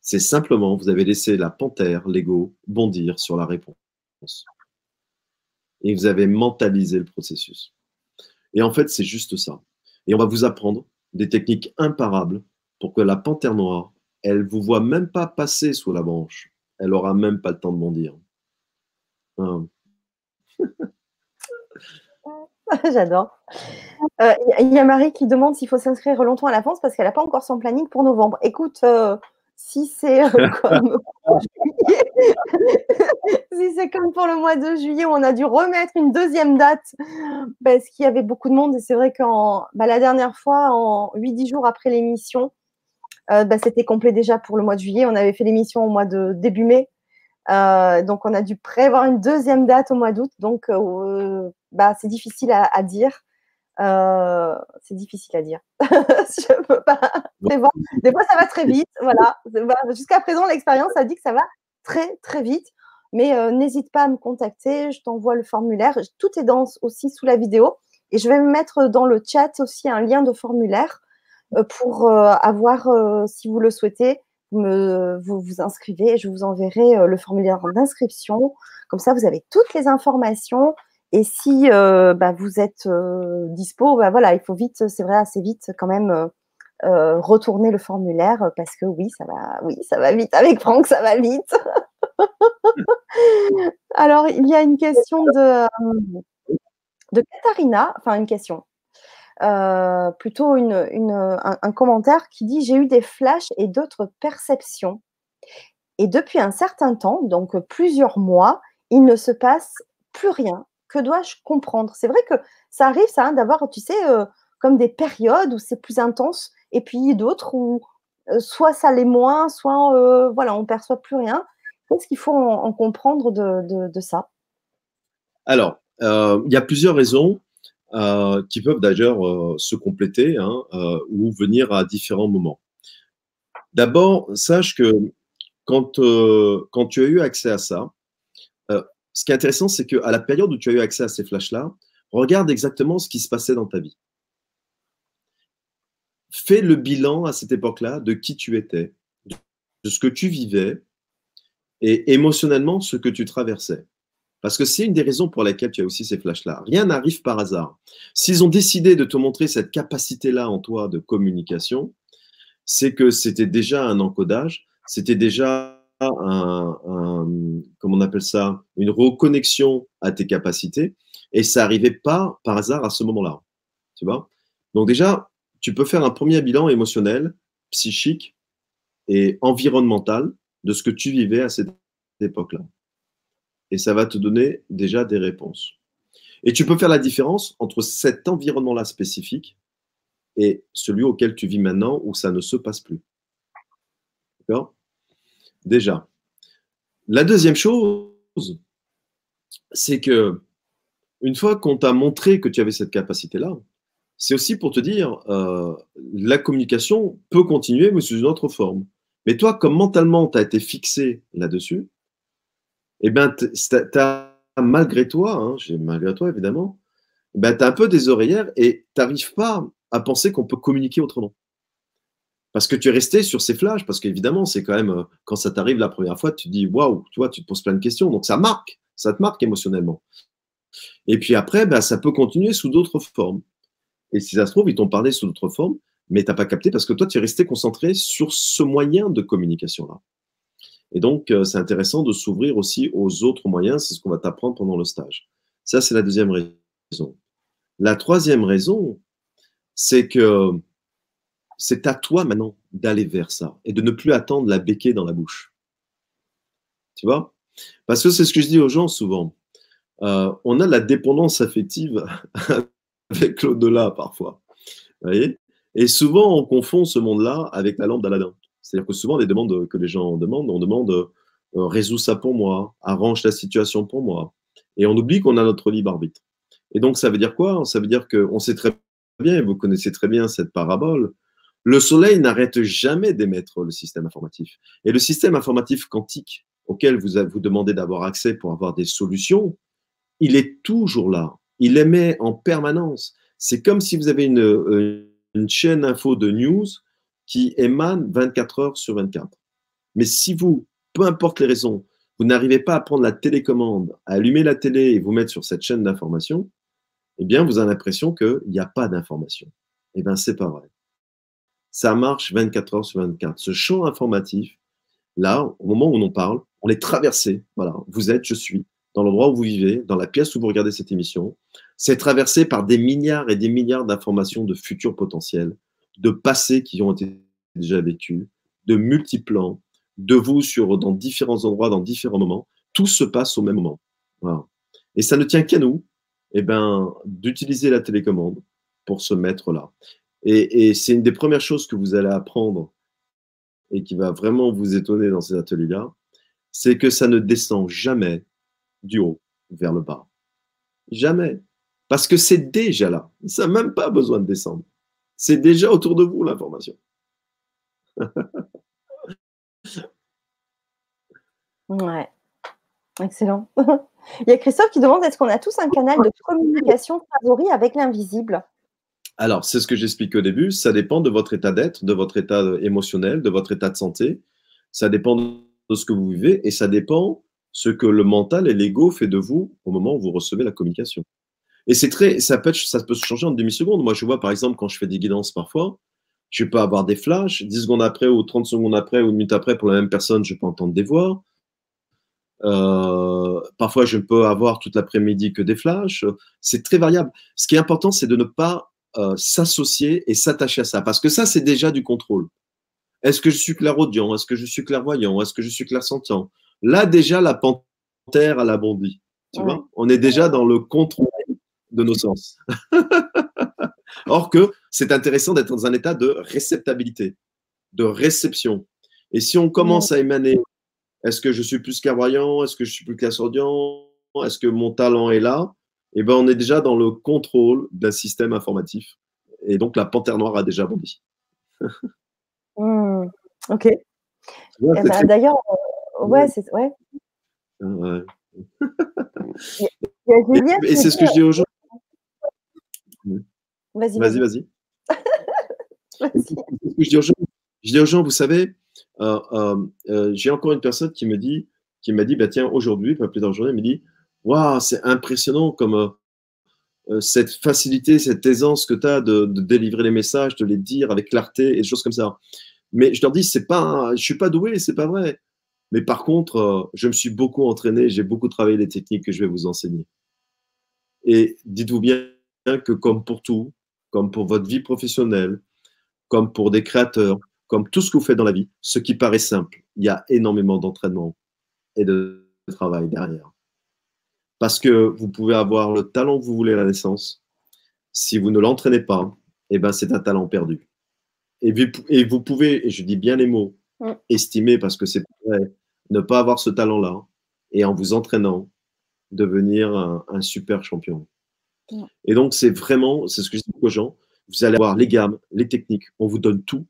C'est simplement, vous avez laissé la panthère, l'ego, bondir sur la réponse. Et vous avez mentalisé le processus. Et en fait, c'est juste ça. Et on va vous apprendre des techniques imparables pour que la panthère noire, elle vous voit même pas passer sous la branche. Elle aura même pas le temps de bondir. Hein. <laughs> J'adore. Euh, il y a Marie qui demande s'il faut s'inscrire longtemps à l'avance parce qu'elle n'a pas encore son planning pour novembre. Écoute, euh, si c'est euh, <laughs> comme <laughs> si c'est comme pour le mois de juillet où on a dû remettre une deuxième date parce qu'il y avait beaucoup de monde et c'est vrai que bah, la dernière fois, en 8-10 jours après l'émission, bah, c'était complet déjà pour le mois de juillet. On avait fait l'émission au mois de début mai. donc on a dû prévoir une deuxième date au mois d'août. Donc bah, c'est difficile à dire. Euh, c'est difficile à dire. <laughs> je peux. Des fois, ça va très vite. Voilà. Jusqu'à présent, l'expérience a dit que ça va très, très vite. Mais euh, n'hésite pas à me contacter. Je t'envoie le formulaire. Tout est dans, aussi sous la vidéo. Et je vais me mettre dans le chat aussi un lien de formulaire euh, pour avoir, si vous le souhaitez, vous vous inscrivez et je vous enverrai le formulaire d'inscription. Comme ça, vous avez toutes les informations et si euh, bah, vous êtes euh, dispo, bah, voilà, il faut vite, c'est vrai, assez vite quand même euh, retourner le formulaire parce que oui, ça va, oui, ça va vite. Avec Franck, ça va vite. <laughs> Alors, il y a une question de, de Katharina, enfin une question, plutôt une, un, commentaire qui dit J'ai eu des flashs et d'autres perceptions. Et depuis un certain temps, donc plusieurs mois, il ne se passe plus rien que dois-je comprendre? C'est vrai que ça arrive, ça, hein, d'avoir, tu sais, euh, comme des périodes où c'est plus intense, et puis d'autres où euh, soit ça l'est moins, soit euh, voilà, on perçoit plus rien. Qu'est-ce qu'il faut en, comprendre de, ça? Alors, il y a plusieurs raisons qui peuvent d'ailleurs se compléter hein, ou venir à différents moments. D'abord, sache que quand, quand tu as eu accès à ça, ce qui est intéressant, c'est qu'à la période où tu as eu accès à ces flashs-là, regarde exactement ce qui se passait dans ta vie. Fais le bilan à cette époque-là de qui tu étais, de ce que tu vivais et émotionnellement ce que tu traversais. Parce que c'est une des raisons pour lesquelles tu as aussi ces flashs-là. Rien n'arrive par hasard. S'ils ont décidé de te montrer cette capacité-là en toi de communication, c'est que c'était déjà un encodage, c'était déjà un, comment on appelle ça, une reconnexion à tes capacités. Et ça n'arrivait pas par hasard à ce moment-là. Tu vois? Donc déjà, tu peux faire un premier bilan émotionnel, psychique et environnemental de ce que tu vivais à cette époque-là. Et ça va te donner déjà des réponses. Et tu peux faire la différence entre cet environnement-là spécifique et celui auquel tu vis maintenant où ça ne se passe plus. D'accord? Déjà. La deuxième chose, c'est que une fois qu'on t'a montré que tu avais cette capacité-là, c'est aussi pour te dire, euh, la communication peut continuer, mais sous une autre forme. Mais toi, comme mentalement, tu as été fixé là-dessus, eh bien, tu as, malgré toi, hein, malgré toi évidemment, ben, tu as un peu des oreillères et tu n'arrives pas à penser qu'on peut communiquer autrement. Parce que tu es resté sur ces flashs, parce qu'évidemment, c'est quand même, euh, quand ça t'arrive la première fois, tu te dis, waouh, tu vois, tu te poses plein de questions. Donc ça marque, ça te marque émotionnellement. Et puis après, bah, ça peut continuer sous d'autres formes. Et si ça se trouve, ils t'ont parlé sous d'autres formes, mais tu n'as pas capté parce que toi, tu es resté concentré sur ce moyen de communication-là. Et donc, euh, c'est intéressant de s'ouvrir aussi aux autres moyens. C'est ce qu'on va t'apprendre pendant le stage. Ça, c'est la deuxième raison. La troisième raison, c'est que c'est à toi maintenant d'aller vers ça et de ne plus attendre la béquille dans la bouche. Tu vois? Parce que c'est ce que je dis aux gens souvent. Euh, on a la dépendance affective <laughs> avec l'au-delà parfois. Vous voyez? Et souvent, on confond ce monde-là avec la lampe d'Aladin. C'est-à-dire que souvent, les demandes que les gens demandent, on demande euh, résous ça pour moi, arrange la situation pour moi. Et on oublie qu'on a notre libre arbitre. Et donc, ça veut dire quoi? Ça veut dire qu'on sait très bien, et vous connaissez très bien cette parabole, le Soleil n'arrête jamais d'émettre le système informatif. Et le système informatif quantique auquel vous vous demandez d'avoir accès pour avoir des solutions, il est toujours là. Il émet en permanence. C'est comme si vous avez une, euh, une chaîne info de news qui émane 24 heures sur 24. Mais si vous, peu importe les raisons, vous n'arrivez pas à prendre la télécommande, à allumer la télé et vous mettre sur cette chaîne d'information, eh bien, vous avez l'impression qu'il n'y a pas d'information. Eh bien, c'est pas vrai. Ça marche 24 heures sur 24. Ce champ informatif, là, au moment où on en parle, on est traversé. Voilà, vous êtes, je suis, dans l'endroit où vous vivez, dans la pièce où vous regardez cette émission. C'est traversé par des milliards et des milliards d'informations de futurs potentiels, de passés qui ont été déjà vécus, de multiplans, de vous sur, dans différents endroits, dans différents moments. Tout se passe au même moment. Et ça ne tient qu'à nous eh ben, d'utiliser la télécommande pour se mettre là. Et, et c'est une des premières choses que vous allez apprendre et qui va vraiment vous étonner dans ces ateliers-là, c'est que ça ne descend jamais du haut vers le bas. Jamais. Parce que c'est déjà là. Ça n'a même pas besoin de descendre. C'est déjà autour de vous l'information. ouais. Excellent. <laughs> Il y a Christophe qui demande est-ce qu'on a tous un canal de communication favori avec l'invisible? Alors, c'est ce que j'explique au début. Ça dépend de votre état d'être, de votre état émotionnel, de votre état de santé. Ça dépend de ce que vous vivez et ça dépend ce que le mental et l'ego fait de vous au moment où vous recevez la communication. Et c'est très, ça peut, ça peut se changer en demi-seconde. Moi, je vois par exemple quand je fais des guidances parfois, je peux avoir des flashs, 10 secondes après ou 30 secondes après ou une minute après pour la même personne, je peux entendre des voix. Euh, parfois, je peux avoir toute l'après-midi que des flashs. C'est très variable. Ce qui est important, c'est de ne pas euh, s'associer et s'attacher à ça, parce que ça, c'est déjà du contrôle. Est-ce que je suis clairaudient Est-ce que je suis clairvoyant? Est-ce que je suis clairsentient Là, déjà, la panthère, a la bondi. Tu vois? On est déjà dans le contrôle de nos sens. <laughs> Or que c'est intéressant d'être dans un état de réceptabilité, de réception. Et si on commence à émaner, est-ce que je suis plus clairvoyant Est-ce que je suis plus clairsentient Est-ce que mon talent est là Eh bien, on est déjà dans le contrôle d'un système informatif. Et donc, la panthère noire a déjà bondi. <laughs> Mmh. Ok. Eh ben, d'ailleurs, euh, ouais, c'est ouais. ouais. <laughs> et, c'est ce que je dis aux gens. Vas-y, vas-y. Vas-y, <laughs> je, dis aux gens, vous savez, euh, euh, j'ai encore une personne qui me dit, qui m'a dit, bah, tiens, aujourd'hui, pas plus tard aujourd'hui, elle me dit, waouh, c'est impressionnant comme cette facilité, cette aisance que tu as de, délivrer les messages, de les dire avec clarté et des choses comme ça. Mais je leur dis, c'est pas, je suis pas doué, c'est pas vrai. Mais par contre, euh, je me suis beaucoup entraîné, j'ai beaucoup travaillé les techniques que je vais vous enseigner. Et dites-vous bien que comme pour tout, comme pour votre vie professionnelle, comme pour des créateurs, comme tout ce que vous faites dans la vie, ce qui paraît simple, il y a énormément d'entraînement et de travail derrière. Parce que vous pouvez avoir le talent que vous voulez à la naissance. Si vous ne l'entraînez pas, eh ben, c'est un talent perdu. Et vous, et vous pouvez, et je dis bien les mots, estimer, parce que c'est vrai, ne pas avoir ce talent-là, et en vous entraînant, devenir un, super champion. Et donc, c'est vraiment, c'est ce que je dis aux gens, vous allez avoir les gammes, les techniques, on vous donne tout,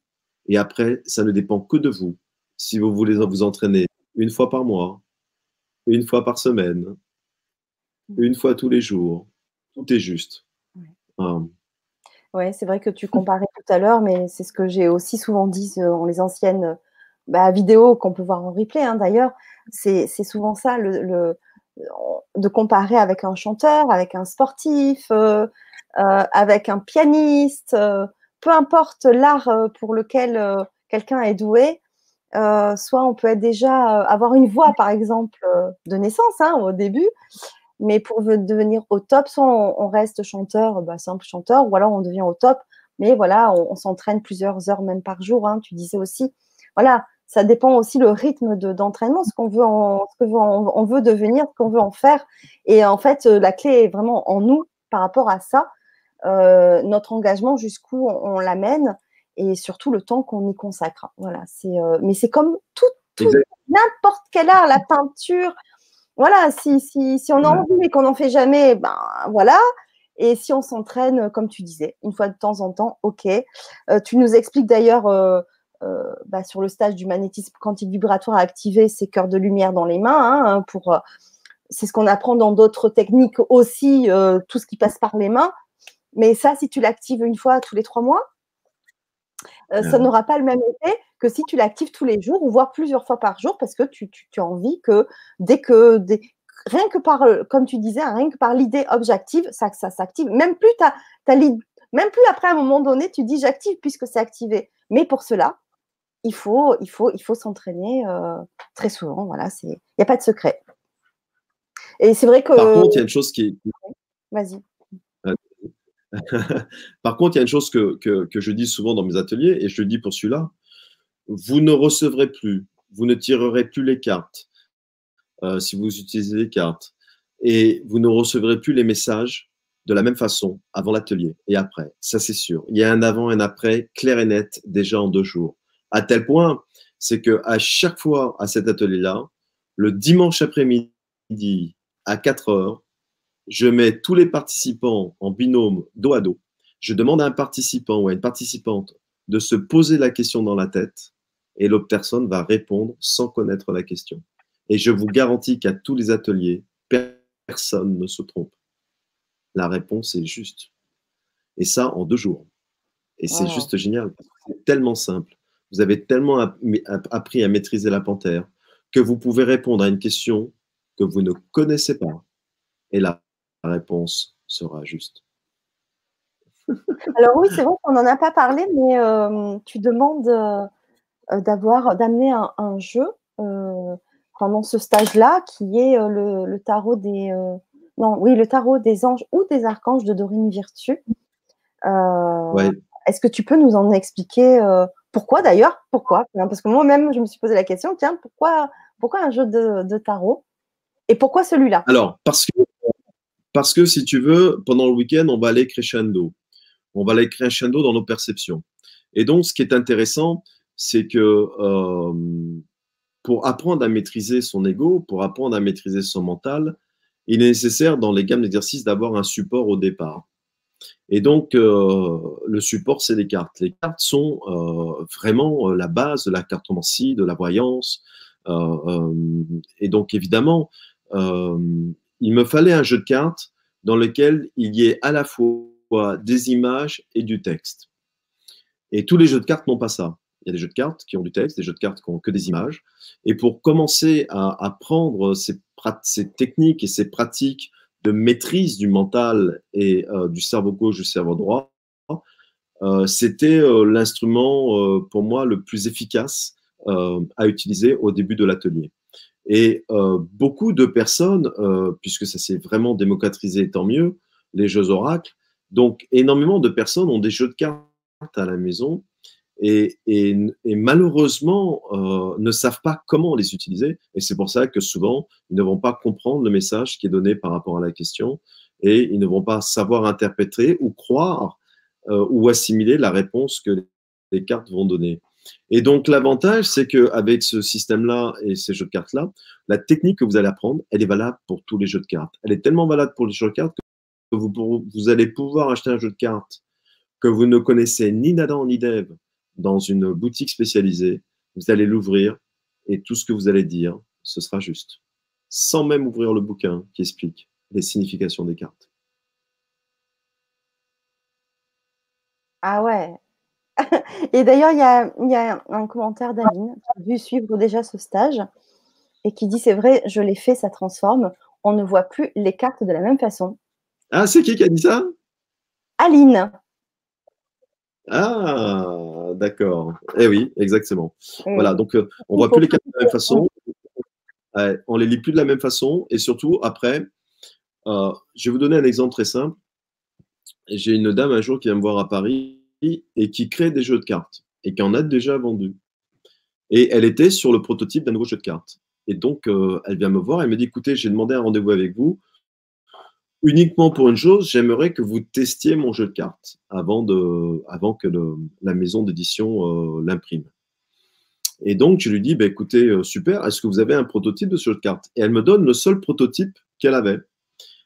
et après, ça ne dépend que de vous. Si vous voulez vous entraîner une fois par mois, une fois par semaine, une fois tous les jours. Tout est juste. Oui, c'est vrai que tu comparais tout à l'heure, mais c'est ce que j'ai aussi souvent dit dans les anciennes bah, vidéos qu'on peut voir en replay hein, d'ailleurs. C'est souvent ça, le, de comparer avec un chanteur, avec un sportif, euh, euh, avec un pianiste, euh, peu importe l'art pour lequel quelqu'un est doué. soit on peut être déjà avoir une voix, par exemple, de naissance hein, au début, mais pour devenir au top, soit on, reste chanteur, bah, simple chanteur, ou alors on devient au top. Mais voilà, on, s'entraîne plusieurs heures même par jour. Hein, tu disais aussi, voilà, ça dépend aussi le rythme d'entraînement, ce qu'on veut, en, ce on, veut devenir, ce qu'on veut en faire. Et en fait, euh, la clé est vraiment en nous par rapport à ça. Euh, notre engagement, jusqu'où on, l'amène et surtout le temps qu'on y consacre. Voilà, c'est, euh, mais c'est comme tout, n'importe quel art, la peinture. Voilà, si, si, si on a envie et qu'on n'en fait jamais, ben voilà. Et si on s'entraîne, comme tu disais, une fois de temps en temps, ok. Euh, tu nous expliques d'ailleurs bah, sur le stage du magnétisme quantique vibratoire à activer ces cœurs de lumière dans les mains. Hein, pour, c'est ce qu'on apprend dans d'autres techniques aussi, tout ce qui passe par les mains. Mais ça, si tu l'actives une fois tous les trois mois, ça n'aura pas le même effet que si tu l'actives tous les jours ou voire plusieurs fois par jour parce que tu, as envie que dès que, rien que par, euh, comme tu disais, hein, rien que par l'idée objective, ça, ça s'active. Même plus même plus après un moment donné, tu dis j'active puisque c'est activé. Mais pour cela, il faut, il faut, il faut s'entraîner euh, très souvent. Voilà, c'est, il n'y a pas de secret. Et c'est vrai que. Par contre, il y a une chose qui Vas-y. <laughs> Par contre, il y a une chose que, que, que, je dis souvent dans mes ateliers, et je le dis pour celui-là, vous ne recevrez plus, vous ne tirerez plus les cartes, euh, si vous utilisez les cartes. Et vous ne recevrez plus les messages de la même façon avant l'atelier et après. Ça, c'est sûr. Il y a un avant et un après clair et net déjà en deux jours. À tel point, c'est que à chaque fois à cet atelier-là, le dimanche après-midi à 4 heures, je mets tous les participants en binôme dos à dos. Je demande à un participant ou à une participante de se poser la question dans la tête et l'autre personne va répondre sans connaître la question. Et je vous garantis qu'à tous les ateliers, personne ne se trompe. La réponse est juste. Et ça en deux jours. Et c'est juste génial. C'est tellement simple. Vous avez tellement appris à maîtriser la panthère que vous pouvez répondre à une question que vous ne connaissez pas. Et la réponse sera juste. Alors oui, c'est vrai qu'on n'en a pas parlé, mais euh, tu demandes euh, d'avoir d'amener un, jeu euh, pendant ce stage-là, qui est le, tarot des non, oui, le tarot des anges ou des archanges de Dorine Virtue. Est-ce que tu peux nous en expliquer pourquoi d'ailleurs? Pourquoi? Parce que moi-même, je me suis posé la question, tiens, pourquoi, un jeu de, tarot? Et pourquoi celui-là? Alors, parce que, parce que si tu veux, pendant le week-end, on va aller crescendo. On va aller crescendo dans nos perceptions. Et donc, ce qui est intéressant, c'est que pour apprendre à maîtriser son ego, pour apprendre à maîtriser son mental, il est nécessaire dans les gammes d'exercices d'avoir un support au départ. Et donc, euh, le support, c'est les cartes. Les cartes sont euh, vraiment euh, la base de la cartomancie, de la voyance. et donc, évidemment, il me fallait un jeu de cartes dans lequel il y ait à la fois des images et du texte. Et tous les jeux de cartes n'ont pas ça. Il y a des jeux de cartes qui ont du texte, des jeux de cartes qui ont que des images. Et pour commencer à apprendre ces techniques et ces pratiques de maîtrise du mental et euh, du cerveau gauche, du cerveau droit, euh, c'était euh, l'instrument pour moi le plus efficace à utiliser au début de l'atelier. Et beaucoup de personnes, puisque ça s'est vraiment démocratisé, tant mieux, les jeux oracles, donc énormément de personnes ont des jeux de cartes à la maison et, malheureusement euh, ne savent pas comment les utiliser. Et c'est pour ça que souvent, ils ne vont pas comprendre le message qui est donné par rapport à la question et ils ne vont pas savoir interpréter ou croire euh, ou assimiler la réponse que les cartes vont donner. Et donc l'avantage, c'est qu'avec ce système-là et ces jeux de cartes-là, la technique que vous allez apprendre, elle est valable pour tous les jeux de cartes. Elle est tellement valable pour les jeux de cartes que vous, vous allez pouvoir acheter un jeu de cartes que vous ne connaissez ni d'Adam ni d'Ève, dans une boutique spécialisée, vous allez l'ouvrir et tout ce que vous allez dire, ce sera juste, sans même ouvrir le bouquin qui explique les significations des cartes. Ah ouais. <laughs> Et d'ailleurs, il y a, un commentaire d'Aline qui a dû suivre déjà ce stage et qui dit c'est vrai, je l'ai fait, ça transforme. On ne voit plus les cartes de la même façon. Ah, c'est qui qui a dit ça? Aline. Ah, d'accord. Eh oui, exactement. Voilà, donc euh, on voit plus les cartes de la même façon, on les lit plus de la même façon, et surtout après, euh, je vais vous donner un exemple très simple. J'ai une dame un jour qui vient me voir à Paris et qui crée des jeux de cartes et qui en a déjà vendu. Et elle était sur le prototype d'un nouveau jeu de cartes. Et donc, euh, elle vient me voir, elle me dit, écoutez, j'ai demandé un rendez-vous avec vous uniquement pour une chose, j'aimerais que vous testiez mon jeu de cartes avant, que la maison d'édition euh, l'imprime. Et donc, je lui dis, bah, écoutez, euh, super, est-ce que vous avez un prototype de ce jeu de cartes? Et elle me donne le seul prototype qu'elle avait.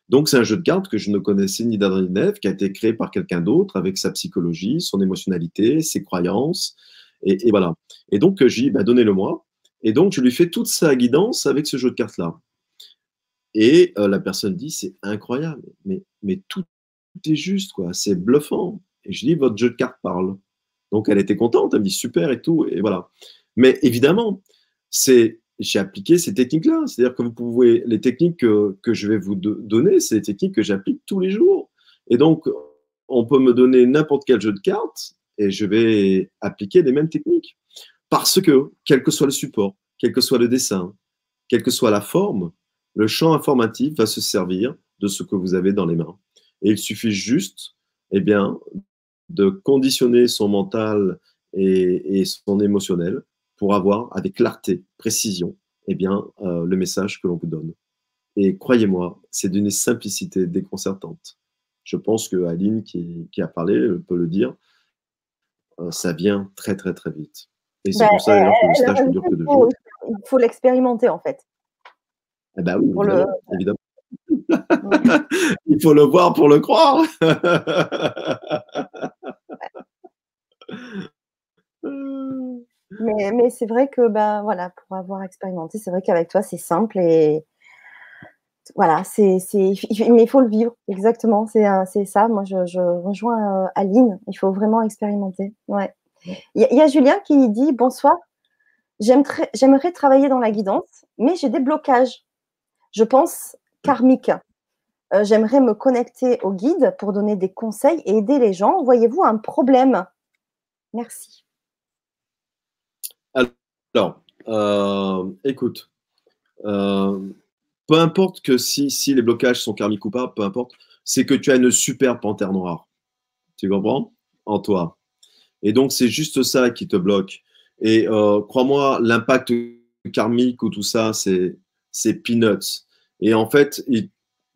Donc, c'est un jeu de cartes que je ne connaissais ni d'Adrien qui a été créé par quelqu'un d'autre avec sa psychologie, son émotionnalité, ses croyances. Et, voilà. Et donc, je dis, bah, donnez-le-moi. Et donc, je lui fais toute sa guidance avec ce jeu de cartes-là. Et la personne dit, c'est incroyable, mais, mais tout est juste, quoi. C'est bluffant. Et je dis, votre jeu de cartes parle. Donc, elle était contente, elle me dit, super et tout. Et voilà. Mais évidemment, c'est j'ai appliqué ces techniques-là. C'est-à-dire que vous pouvez, les techniques que, que je vais vous donner, c'est des techniques que j'applique tous les jours. Et donc, on peut me donner n'importe quel jeu de cartes et je vais appliquer les mêmes techniques. Parce que, quel que soit le support, quel que soit le dessin, quelle que soit la forme, le champ informatif va se servir de ce que vous avez dans les mains. Et il suffit juste, eh bien, de conditionner son mental et, et son émotionnel pour avoir avec clarté, précision, eh bien, euh, le message que l'on vous donne. Et croyez-moi, c'est d'une simplicité déconcertante. Je pense que Aline, qui, a parlé, peut le dire, euh, ça vient très, très, très vite. Et c'est bah, pour ça d'ailleurs que le stage ne dure que deux jours. Il faut l'expérimenter, en fait. Eh ben oui, évidemment. <laughs> il faut le voir pour le croire. <laughs> Mais, c'est vrai que, bah, voilà, pour avoir expérimenté, c'est vrai qu'avec toi, c'est simple et voilà, c'est, mais il faut le vivre, exactement. C'est, c'est ça. Moi, je, rejoins euh, Aline. Il faut vraiment expérimenter. Ouais. Il y, a Julien qui dit Bonsoir, j'aimerais travailler dans la guidance, mais j'ai des blocages. Je pense karmiques. Euh, j'aimerais me connecter au guide pour donner des conseils et aider les gens. Voyez-vous un problème? Merci. Alors, euh, écoute, euh, peu importe que si, les blocages sont karmiques ou pas, peu importe, c'est que tu as une super panthère noire. Tu comprends? En toi. Et donc, c'est juste ça qui te bloque. Et crois-moi, l'impact karmique ou tout ça, c'est peanuts. Et en fait,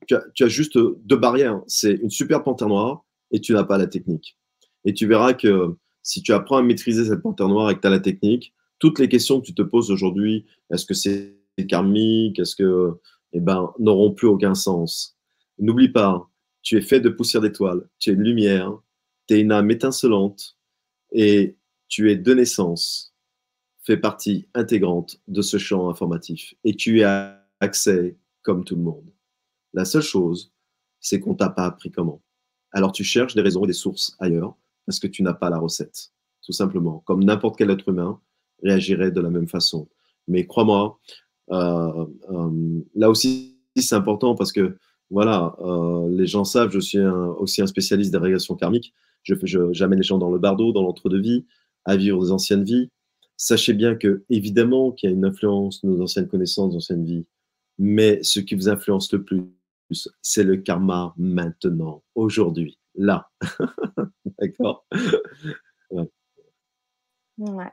tu, as, juste deux barrières. C'est une super panthère noire et tu n'as pas la technique. Et tu verras que si tu apprends à maîtriser cette panthère noire et que tu as la technique, toutes les questions que tu te poses aujourd'hui, est-ce que c'est karmique, est-ce que, eh ben, n'auront plus aucun sens. N'oublie pas, tu es fait de poussière d'étoiles, tu es une lumière, tu es une âme étincelante et tu es de naissance, fais partie intégrante de ce champ informatif et tu as accès comme tout le monde. La seule chose, c'est qu'on t'a pas appris comment. Alors tu cherches des raisons et des sources ailleurs parce que tu n'as pas la recette, tout simplement. Comme n'importe quel être humain, réagirait de la même façon. Mais crois-moi, euh, euh, là aussi, c'est important parce que, voilà, euh, les gens savent, je suis aussi un spécialiste des régressions karmiques. Je, j'amène les gens dans le bardo, dans l'entre-deux-vie, à vivre des anciennes vies. Sachez bien que, évidemment, qu'il y a une influence de nos anciennes connaissances, anciennes vies. Mais ce qui vous influence le plus, c'est le karma maintenant, aujourd'hui, là. <laughs> D'accord? Ouais. ouais.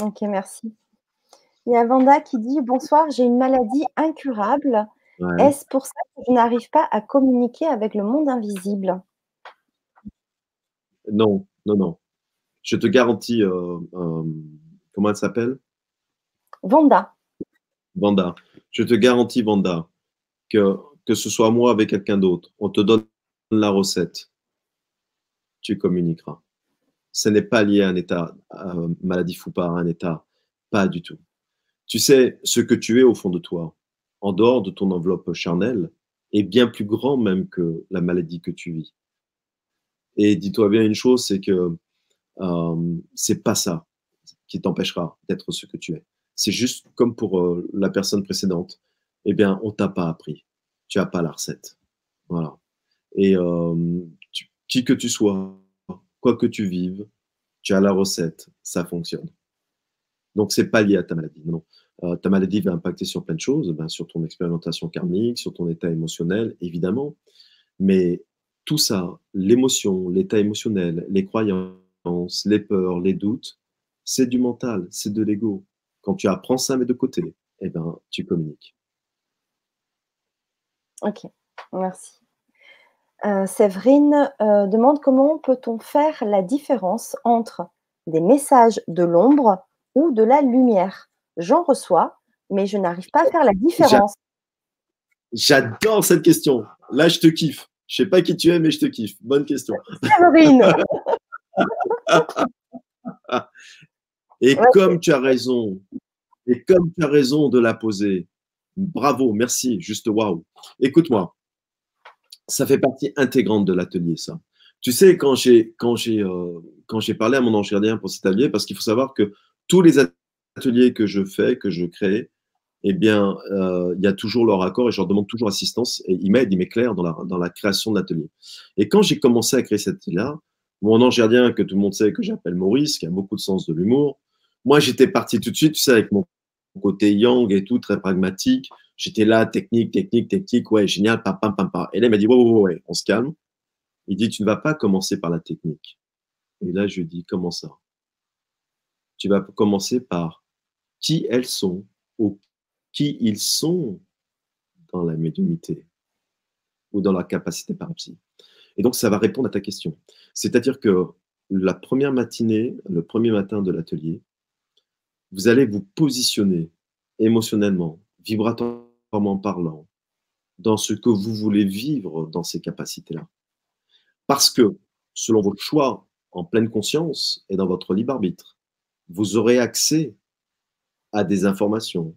Ok, merci. Il y a Vanda qui dit Bonsoir, j'ai une maladie incurable. Est-ce pour ça que je n'arrive pas à communiquer avec le monde invisible? Non, non, non. Je te garantis, euh, euh, comment elle s'appelle? Vanda. Vanda. Je te garantis, Vanda, que, ce soit moi avec quelqu'un d'autre, on te donne la recette. Tu communiqueras ce n'est pas lié à un état euh, maladif ou pas, à un état, pas du tout. Tu sais, ce que tu es au fond de toi, en dehors de ton enveloppe charnelle, est bien plus grand même que la maladie que tu vis. Et dis-toi bien une chose, c'est que euh, c'est pas ça qui t'empêchera d'être ce que tu es. C'est juste comme pour euh, la personne précédente. Eh bien, on t'a pas appris. Tu as pas la recette. Voilà. Et euh, qui que tu sois, quoi que tu vives, tu as la recette, ça fonctionne. Donc, c'est pas lié à ta maladie. Non. Euh, ta maladie va impacter sur plein de choses, ben, sur ton expérimentation karmique, sur ton état émotionnel, évidemment. Mais tout ça, l'émotion, l'état émotionnel, les croyances, les peurs, les doutes, c'est du mental, c'est de l'ego. Quand tu apprends ça, mais de côté, eh ben, tu communiques. Ok, merci. Euh, Séverine euh, demande comment peut-on faire la différence entre des messages de l'ombre ou de la lumière J'en reçois, mais je n'arrive pas à faire la différence. J'adore cette question. Là, je te kiffe. Je sais pas qui tu es, mais je te kiffe. Bonne question. <laughs> et comme tu as raison, et comme tu as raison de la poser, bravo, merci, juste waouh. Écoute-moi, ça fait partie intégrante de l'atelier, ça. Tu sais, quand j'ai quand j'ai euh, quand j'ai parlé à mon ange gardien pour cet atelier, parce qu'il faut savoir que tous les ateliers que je fais, que je crée, eh bien, euh, il y a toujours leur accord et je leur demande toujours assistance et ils m'aident, ils m'éclairent dans la, dans la création de l'atelier. Et quand j'ai commencé à créer cet atelier-là, mon ange gardien que tout le monde sait que j'appelle Maurice, qui a beaucoup de sens de l'humour, moi j'étais parti tout de suite, tu sais, avec mon côté yang et tout, très pragmatique. J'étais là, technique, technique, technique, ouais, génial, pam, pam, pam, pam. Et là, il m'a dit, ouais, ouais, ouais, on se calme. Il dit, tu ne vas pas commencer par la technique. Et là, je lui dis, comment ça? Tu vas commencer par qui elles sont ou qui ils sont dans la médiumité ou dans la capacité parapsie. Et donc, ça va répondre à ta question. C'est-à-dire que la première matinée, le premier matin de l'atelier, vous allez vous positionner émotionnellement, vibratoirement parlant, dans ce que vous voulez vivre dans ces capacités-là. Parce que, selon votre choix en pleine conscience et dans votre libre arbitre, vous aurez accès à des informations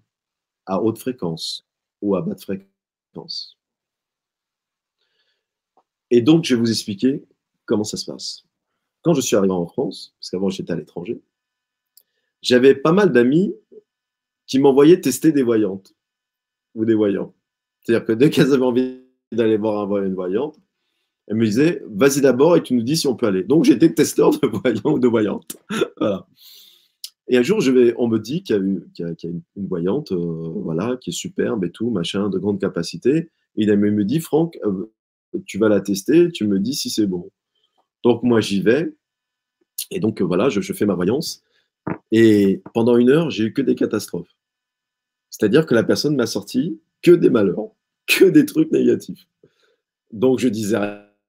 à haute fréquence ou à basse fréquence. Et donc, je vais vous expliquer comment ça se passe. Quand je suis arrivé en France, parce qu'avant j'étais à l'étranger, j'avais pas mal d'amis qui m'envoyaient tester des voyantes ou des voyants. C'est-à-dire que dès qu'elles avaient envie d'aller voir un une voyante, elles me disaient vas-y d'abord et tu nous dis si on peut aller. Donc j'étais testeur de voyants ou de voyantes. <laughs> Et un jour, on me dit qu'il y a, une, voyante, euh, voilà, qui est superbe et tout, machin, de grande capacité. Et il me dit, Franck, euh, tu vas la tester, tu me dis si c'est bon. Donc moi, j'y vais. Et donc voilà, je, fais ma voyance. Et pendant une heure, j'ai eu que des catastrophes. C'est-à-dire que la personne m'a sorti que des malheurs, que des trucs négatifs. Donc je disais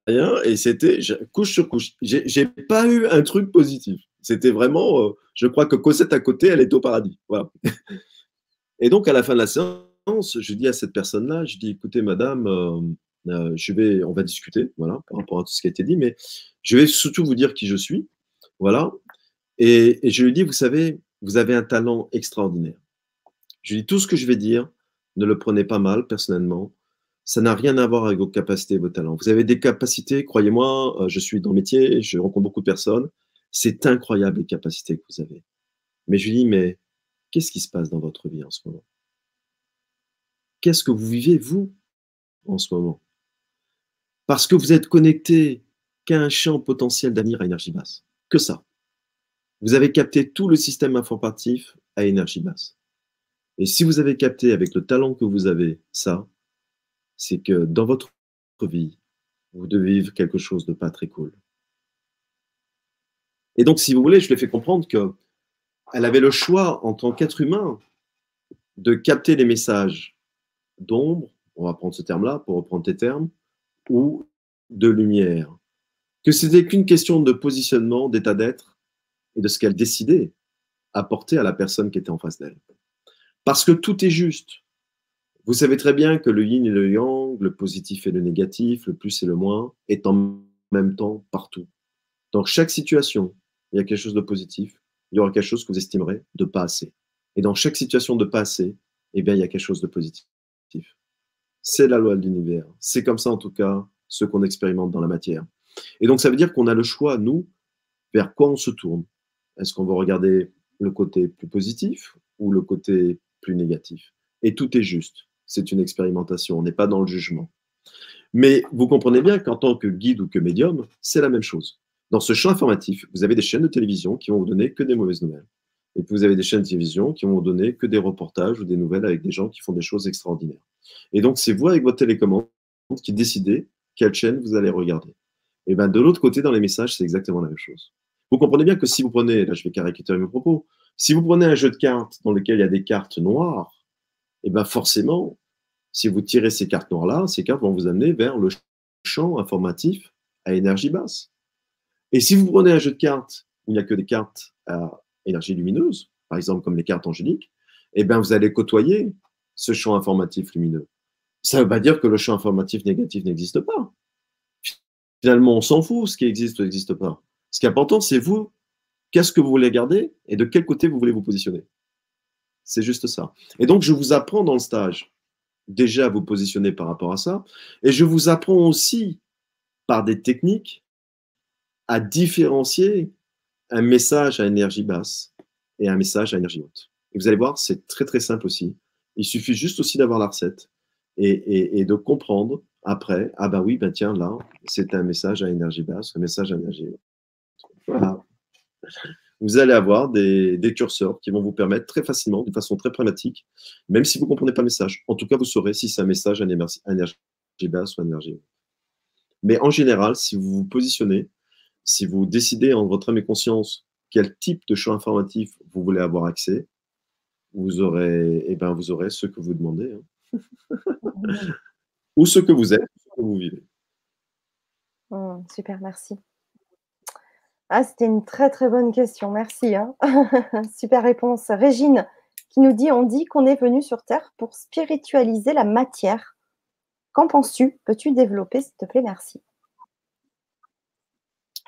rien et c'était couche sur couche. J'ai pas eu un truc positif. C'était vraiment, euh, je crois que Cosette à côté, elle est au paradis. Voilà. <laughs> Et donc, à la fin de la séance, je dis à cette personne-là, je dis, écoutez, madame, euh, euh, je vais, on va discuter, voilà, par rapport à tout ce qui a été dit, mais je vais surtout vous dire qui je suis, voilà. Et, je lui dis, vous savez, vous avez un talent extraordinaire. Je lui dis, tout ce que je vais dire, ne le prenez pas mal, personnellement. Ça n'a rien à voir avec vos capacités vos talents. Vous avez des capacités, croyez-moi, je suis dans le métier, je rencontre beaucoup de personnes. C'est incroyable les capacités que vous avez. Mais je lui dis, mais qu'est-ce qui se passe dans votre vie en ce moment? Qu'est-ce que vous vivez, vous, en ce moment? Parce que vous êtes connecté qu'à un champ potentiel d'avenir à énergie basse. Que ça. Vous avez capté tout le système informatif à énergie basse. Et si vous avez capté avec le talent que vous avez ça, c'est que dans votre vie, vous devez vivre quelque chose de pas très cool. Et donc, si vous voulez, je lui ai fait comprendre qu'elle avait le choix en tant qu'être humain de capter les messages d'ombre, on va prendre ce terme-là pour reprendre tes termes, ou de lumière. Que c'était qu'une question de positionnement, d'état d'être et de ce qu'elle décidait apporter à la personne qui était en face d'elle. Parce que tout est juste. Vous savez très bien que le yin et le yang, le positif et le négatif, le plus et le moins, est en même temps partout. Dans chaque situation, il y a quelque chose de positif, il y aura quelque chose que vous estimerez de pas assez. Et dans chaque situation de pas assez, eh bien, il y a quelque chose de positif. C'est la loi de l'univers. C'est comme ça, en tout cas, ce qu'on expérimente dans la matière. Et donc, ça veut dire qu'on a le choix, nous, vers quoi on se tourne. Est-ce qu'on va regarder le côté plus positif ou le côté plus négatif? Et tout est juste. C'est une expérimentation. On n'est pas dans le jugement. Mais vous comprenez bien qu'en tant que guide ou que médium, c'est la même chose. Dans ce champ informatif, vous avez des chaînes de télévision qui vont vous donner que des mauvaises nouvelles. Et puis vous avez des chaînes de télévision qui vont vous donner que des reportages ou des nouvelles avec des gens qui font des choses extraordinaires. Et donc, c'est vous, avec votre télécommande, qui décidez quelle chaîne vous allez regarder. Et bien, de l'autre côté, dans les messages, c'est exactement la même chose. Vous comprenez bien que si vous prenez, là je vais caricaturer mes propos, si vous prenez un jeu de cartes dans lequel il y a des cartes noires, et bien forcément, si vous tirez ces cartes noires-là, ces cartes vont vous amener vers le champ informatif à énergie basse. Et si vous prenez un jeu de cartes où il n'y a que des cartes à énergie lumineuse, par exemple comme les cartes angéliques, eh bien, vous allez côtoyer ce champ informatif lumineux. Ça ne veut pas dire que le champ informatif négatif n'existe pas. Finalement, on s'en fout, ce qui existe ou n'existe pas. Ce qui est important, c'est vous, qu'est-ce que vous voulez garder et de quel côté vous voulez vous positionner. C'est juste ça. Et donc, je vous apprends dans le stage déjà à vous positionner par rapport à ça. Et je vous apprends aussi par des techniques à différencier un message à énergie basse et un message à énergie haute. Et vous allez voir, c'est très très simple aussi. Il suffit juste aussi d'avoir la recette et, de comprendre après, ah ben oui, ben tiens, là, c'est un message à énergie basse, un message à énergie haute. Voilà. Vous allez avoir des, curseurs qui vont vous permettre très facilement, de façon très pragmatique, même si vous ne comprenez pas le message. En tout cas, vous saurez si c'est un message à énergie basse ou à énergie. Mais en général, si vous vous positionnez, si vous décidez en votre âme et conscience quel type de champ informatif vous voulez avoir accès, vous aurez, eh ben, vous aurez ce que vous demandez. Hein. <laughs> Ou ce que vous êtes, ce que vous vivez. Oh, super, merci. Ah, c'était une très très bonne question, merci. Hein. <laughs> super réponse. Régine qui nous dit, on dit qu'on est venu sur Terre pour spiritualiser la matière. Qu'en penses-tu? Peux-tu développer, s'il te plaît? Merci.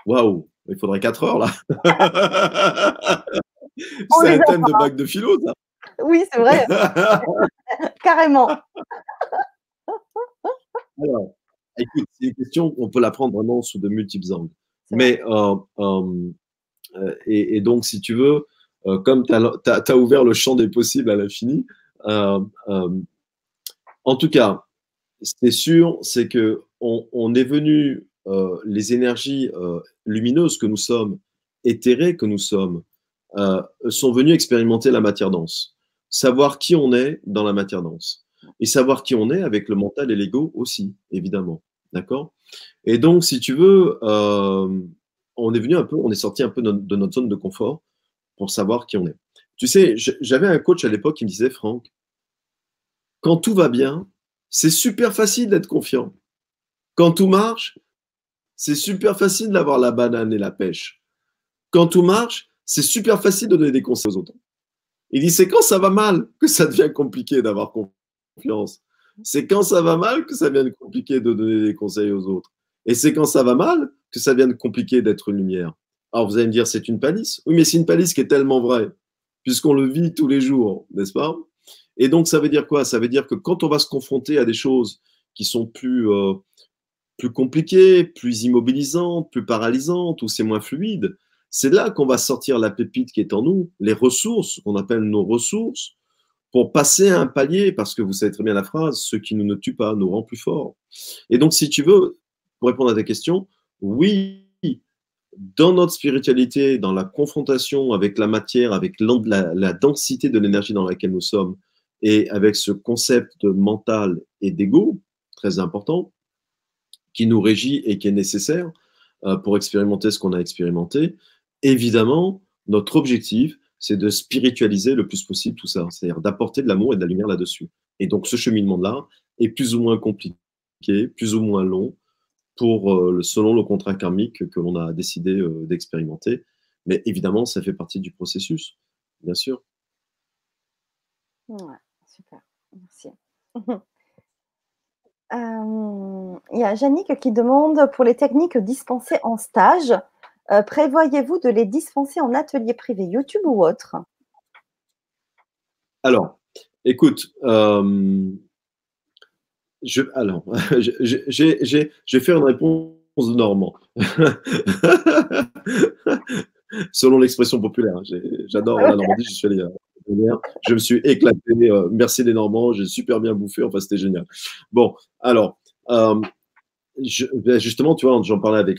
Waouh, il faudrait 4 heures là. <laughs> c'est un thème de bac de philo, ça. Oui, c'est vrai. <laughs> Carrément. Alors, écoute, c'est une question qu'on peut la prendre vraiment sous de multiples angles. Mais, euh, euh, euh, et, donc, si tu veux, comme tu as, ouvert le champ des possibles à l'infini, en tout cas, c'est sûr, c'est que on, est venu euh, les énergies euh, lumineuses que nous sommes, éthérées que nous sommes, euh, sont venues expérimenter la matière dense. Savoir qui on est dans la matière dense. Et savoir qui on est avec le mental et l'ego aussi, évidemment. D'accord? Et donc, si tu veux, on est venu un peu, on est sorti un peu de notre zone de confort pour savoir qui on est. Tu sais, j'avais un coach à l'époque qui me disait, Franck, quand tout va bien, c'est super facile d'être confiant. Quand tout marche, c'est super facile d'avoir la banane et la pêche. Quand tout marche, c'est super facile de donner des conseils aux autres. Il dit, c'est quand ça va mal que ça devient compliqué d'avoir confiance. C'est quand ça va mal que ça devient compliqué de donner des conseils aux autres. Et c'est quand ça va mal que ça devient compliqué d'être une lumière. Alors vous allez me dire, c'est une palisse? Oui, mais c'est une palisse qui est tellement vraie, puisqu'on le vit tous les jours, n'est-ce pas? Et donc ça veut dire quoi? Ça veut dire que quand on va se confronter à des choses qui sont plus, euh, plus compliquée, plus immobilisante, plus paralysante, ou c'est moins fluide, c'est là qu'on va sortir la pépite qui est en nous, les ressources, qu'on appelle nos ressources, pour passer à un palier, parce que vous savez très bien la phrase, ce qui nous ne tue pas nous rend plus forts. Et donc, si tu veux, pour répondre à ta question, oui, dans notre spiritualité, dans la confrontation avec la matière, avec la, la densité de l'énergie dans laquelle nous sommes, et avec ce concept de mental et d'ego, très important, qui nous régit et qui est nécessaire euh, pour expérimenter ce qu'on a expérimenté. Évidemment, notre objectif, c'est de spiritualiser le plus possible tout ça, c'est-à-dire d'apporter de l'amour et de la lumière là-dessus. Et donc ce cheminement-là est plus ou moins compliqué, plus ou moins long, euh, selon le contrat karmique que l'on a décidé euh, d'expérimenter. Mais évidemment, ça fait partie du processus, bien sûr. Ouais, super, merci. <laughs> Euh, il y a Yannick qui demande pour les techniques dispensées en stage, euh, prévoyez-vous de les dispenser en atelier privé YouTube ou autre Alors, écoute, euh, <laughs> j'ai fait une réponse de Normand. <laughs> Selon l'expression populaire, hein. j'adore la Normandie, je suis allé je me suis éclaté. Euh, merci les Normands, j'ai super bien bouffé. Enfin, c'était génial. Bon, alors, euh, ben, justement, tu vois, j'en parlais avec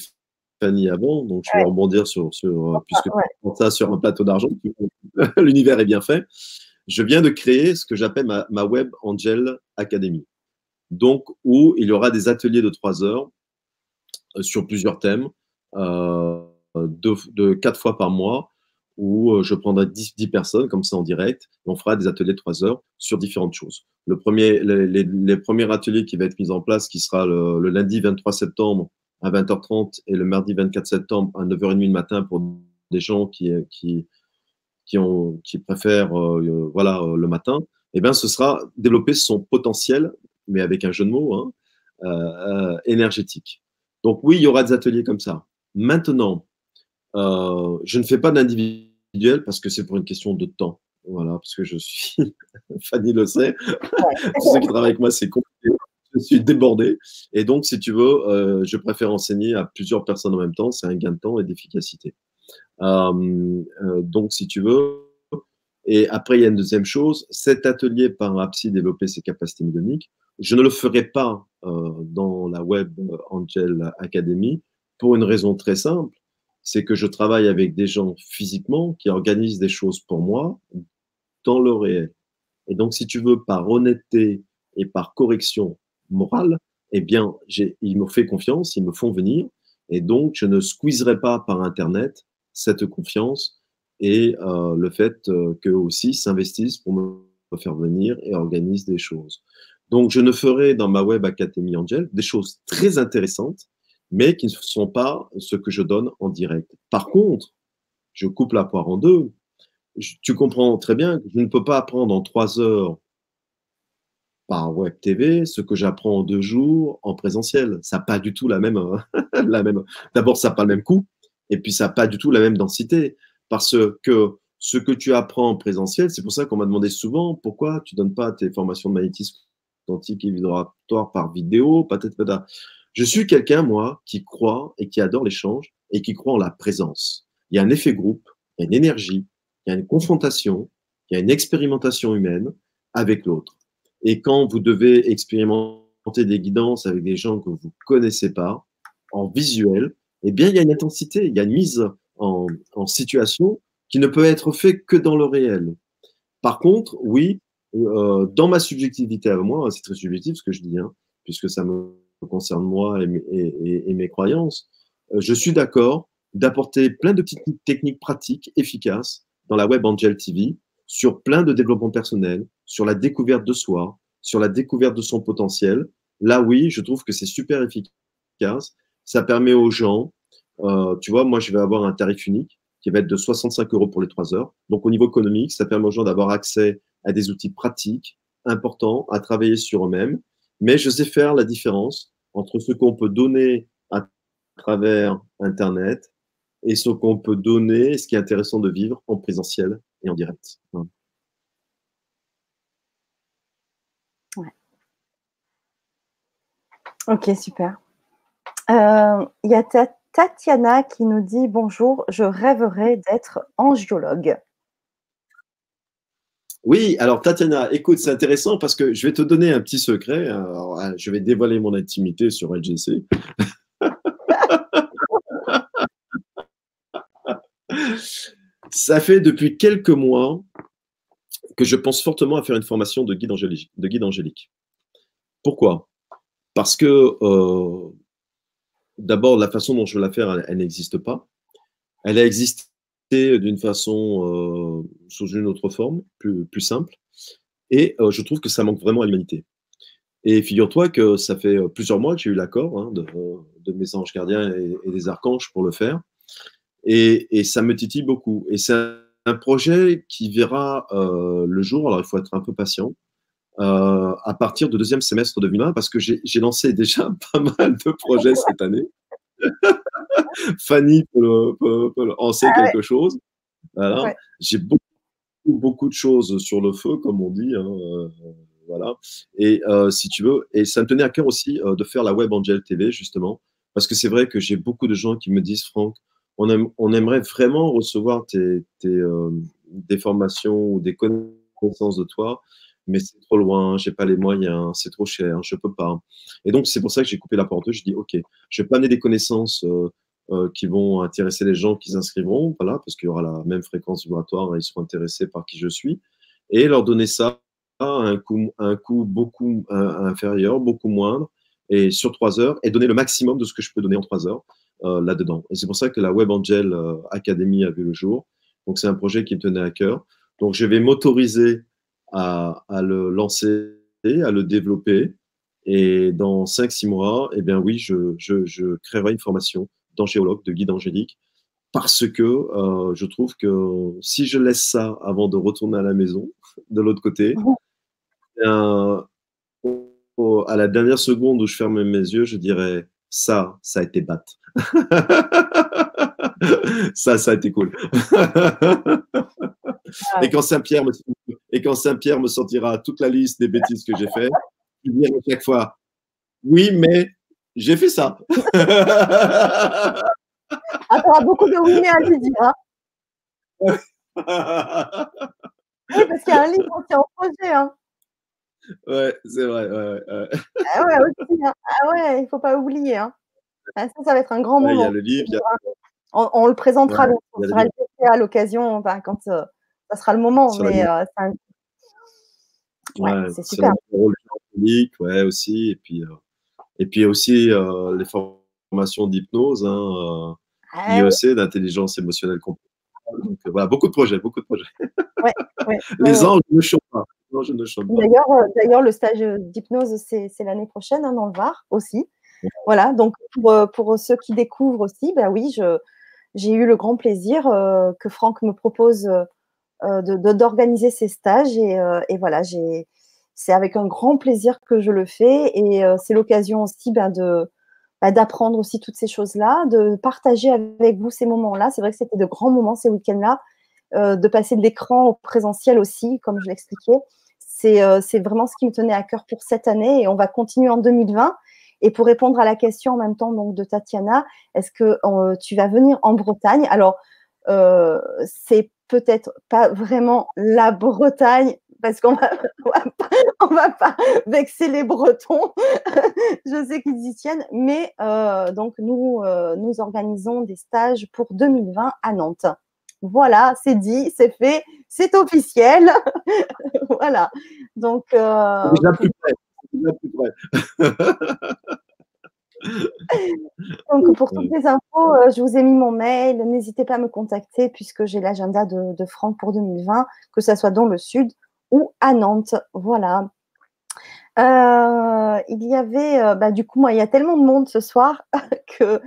Fanny avant, donc je vais rebondir sur, sur euh, puisque ça sur un plateau d'argent, <laughs> l'univers est bien fait. Je viens de créer ce que j'appelle ma, Web Angel Academy. Donc, où il y aura des ateliers de trois heures sur plusieurs thèmes, de, quatre fois par mois, où euh, je prendrai 10, 10, personnes comme ça en direct. on fera des ateliers de 3 heures sur différentes choses. Le premier, les, les, premiers ateliers qui va être mis en place, qui sera le, lundi 23 septembre à 20h30 et le mardi 24 septembre à 9h30 du matin pour des gens qui, qui, qui, ont, qui préfèrent voilà, le matin, eh bien, ce sera développer son potentiel, mais avec un jeu de mots, hein, énergétique. Donc oui, il y aura des ateliers comme ça. Maintenant, je ne fais pas d'individuel parce que c'est pour une question de temps. Voilà, parce que je suis, <laughs> Fanny le sait, tous ceux qui travaillent avec moi, c'est compliqué. Je suis débordé. Et donc, si tu veux, euh, je préfère enseigner à plusieurs personnes en même temps. C'est un gain de temps et d'efficacité. Euh, euh, donc, si tu veux. Et après, il y a une deuxième chose. Cet atelier par APSI développer ses capacités médoniques, je ne le ferai pas dans la Web Angel Academy pour une raison très simple c'est que je travaille avec des gens physiquement qui organisent des choses pour moi dans le réel. Et donc, si tu veux, par honnêteté et par correction morale, eh bien, ils me font confiance, ils me font venir. Et donc, je ne squeezerai pas par Internet cette confiance et euh, le fait euh, qu'eux aussi s'investissent pour me faire venir et organisent des choses. Donc, je ne ferai dans ma Web Academy Angel des choses très intéressantes mais qui ne sont pas ce que je donne en direct. Par contre, je coupe la poire en deux. tu comprends très bien que je ne peux pas apprendre en trois heures par web TV ce que j'apprends en deux jours en présentiel. Ça n'a pas du tout la même, <laughs> la même. D'abord, ça n'a pas le même coût, et puis ça n'a pas du tout la même densité, parce que ce que tu apprends en présentiel, c'est pour ça qu'on m'a demandé souvent pourquoi tu donnes pas tes formations de magnétisme quantique et vibratoire par vidéo, peut-être, peut-être. Je suis quelqu'un, moi, qui croit et qui adore l'échange et qui croit en la présence. Il y a un effet groupe, il y a une énergie, il y a une confrontation, il y a une expérimentation humaine avec l'autre. Et quand vous devez expérimenter des guidances avec des gens que vous ne connaissez pas, en visuel, eh bien, il y a une intensité, il y a une mise en, situation qui ne peut être faite que dans le réel. Par contre, oui, euh, dans ma subjectivité à moi, c'est très subjectif ce que je dis, hein, puisque ça me concerne moi et, mes croyances, euh, je suis d'accord d'apporter plein de petites techniques pratiques efficaces dans la Web Angel TV sur plein de développement personnel, sur la découverte de soi, sur la découverte de son potentiel. Là, oui, je trouve que c'est super efficace. Ça permet aux gens, euh, tu vois, moi, je vais avoir un tarif unique qui va être de 65 euros pour les trois heures. Donc, au niveau économique, ça permet aux gens d'avoir accès à des outils pratiques, importants, à travailler sur eux-mêmes mais je sais faire la différence entre ce qu'on peut donner à travers Internet et ce qu'on peut donner, ce qui est intéressant de vivre en présentiel et en direct. Ok, super. Euh, il y a Tatiana qui nous dit bonjour, je rêverais d'être angiologue. Oui, alors Tatiana, écoute, c'est intéressant parce que je vais te donner un petit secret. Euh, je vais dévoiler mon intimité sur LGC. <laughs> Ça fait depuis quelques mois que je pense fortement à faire une formation de guide angélique. Pourquoi? Parce que euh, d'abord, la façon dont je veux la faire, elle n'existe pas. Elle a existé d'une façon euh, sous une autre forme, plus, simple. Et euh, je trouve que ça manque vraiment à l'humanité. Et figure-toi que ça fait plusieurs mois que j'ai eu l'accord hein, de, mes anges gardiens et, des archanges pour le faire. Et, et ça me titille beaucoup. Et c'est un, projet qui verra le jour, alors il faut être un peu patient, à partir du deuxième semestre de 2020, parce que j'ai lancé <laughs> déjà pas mal de projets cette année. <laughs> Fanny peut, en sait ah quelque chose. J'ai beaucoup, beaucoup de choses sur le feu, comme on dit. Hein, euh, voilà. Et euh, si tu veux, et ça me tenait à cœur aussi euh, de faire la Web Angel TV, justement, parce que c'est vrai que j'ai beaucoup de gens qui me disent, Franck, on, aimerait vraiment recevoir tes des formations ou des connaissances de toi, mais c'est trop loin, j'ai pas les moyens, c'est trop cher, je peux pas. Et donc, c'est pour ça que j'ai coupé la porte. Je dis, OK, je vais pas amener des connaissances euh, euh, qui vont intéresser les gens qui s'inscriveront, voilà, parce qu'il y aura la même fréquence vibratoire et ils seront intéressés par qui je suis, et leur donner ça à un coût beaucoup inférieur, beaucoup moindre, et sur trois heures, et donner le maximum de ce que je peux donner en trois heures euh, là-dedans. Et c'est pour ça que la Web Angel Academy a vu le jour. Donc, c'est un projet qui me tenait à cœur. Donc, je vais m'autoriser à, le lancer, à le développer. Et dans 5-6 mois, eh bien oui, je, je, créerai une formation d'angéologue, de guide angélique, parce que euh, je trouve que si je laisse ça avant de retourner à la maison, <laughs> de l'autre côté, à la dernière seconde où je ferme mes yeux, je dirais ça, ça a été bat. <laughs> ça, ça a été cool. et quand Saint-Pierre me, et quand Saint-Pierre me sortira toute la liste des bêtises que j'ai fait, je dirai à chaque fois oui, mais j'ai fait ça. Ah, tu beaucoup de oui, mais à lui dire. Hein. <laughs> oui, parce qu'il y a un livre aussi en projet. Hein. Ouais, c'est vrai. Ouais, ouais. Ah ouais, aussi, hein. Ah ouais, il ne faut pas oublier. Hein. Ah, ça, ça va être un grand moment. Il y a le livre. Y a... <laughs> on, on, le présentera ouais, à l'occasion, enfin, quand euh, ça sera le moment. mais euh, un... ouais, c'est super. Le public, ouais, aussi. Et puis, euh, et puis aussi les formations d'hypnose. Hein, ah, IEC, d'intelligence émotionnelle complète. Donc voilà, beaucoup de projets, beaucoup de projets. Ouais, ouais, <laughs> Les anges ne chantent pas. D'ailleurs, euh, d'ailleurs, le stage d'hypnose, c'est l'année prochaine hein, dans le Var aussi. Voilà, donc pour, euh, pour, ceux qui découvrent aussi, ben oui, j'ai eu le grand plaisir euh, que Franck me propose euh, d'organiser de, ces stages et, et voilà, c'est avec un grand plaisir que je le fais et c'est l'occasion aussi ben, bah, d'apprendre aussi toutes ces choses-là, de partager avec vous ces moments-là. C'est vrai que c'était de grands moments ces week-ends-là, euh, de passer de l'écran au présentiel aussi, comme je l'expliquais. C'est euh, vraiment ce qui me tenait à cœur pour cette année et on va continuer en 2020. Et pour répondre à la question en même temps donc, de Tatiana, est-ce que euh, tu vas venir en Bretagne? Alors, euh, c'est peut-être pas vraiment la Bretagne, parce qu'on va, <laughs> va, pas, vexer les Bretons. <laughs> je sais qu'ils y tiennent, mais euh, donc nous, nous organisons des stages pour 2020 à Nantes. Voilà, c'est dit, c'est fait, c'est officiel. <laughs> voilà. Donc. Déjà plus près. <laughs> Donc, pour toutes les infos, euh, je vous ai mis mon mail. N'hésitez pas à me contacter puisque j'ai l'agenda de, de Franck pour 2020, que ce soit dans le sud ou à Nantes. Voilà. Euh, il y avait, euh, bah, du coup, moi, il y a tellement de monde ce soir <laughs> que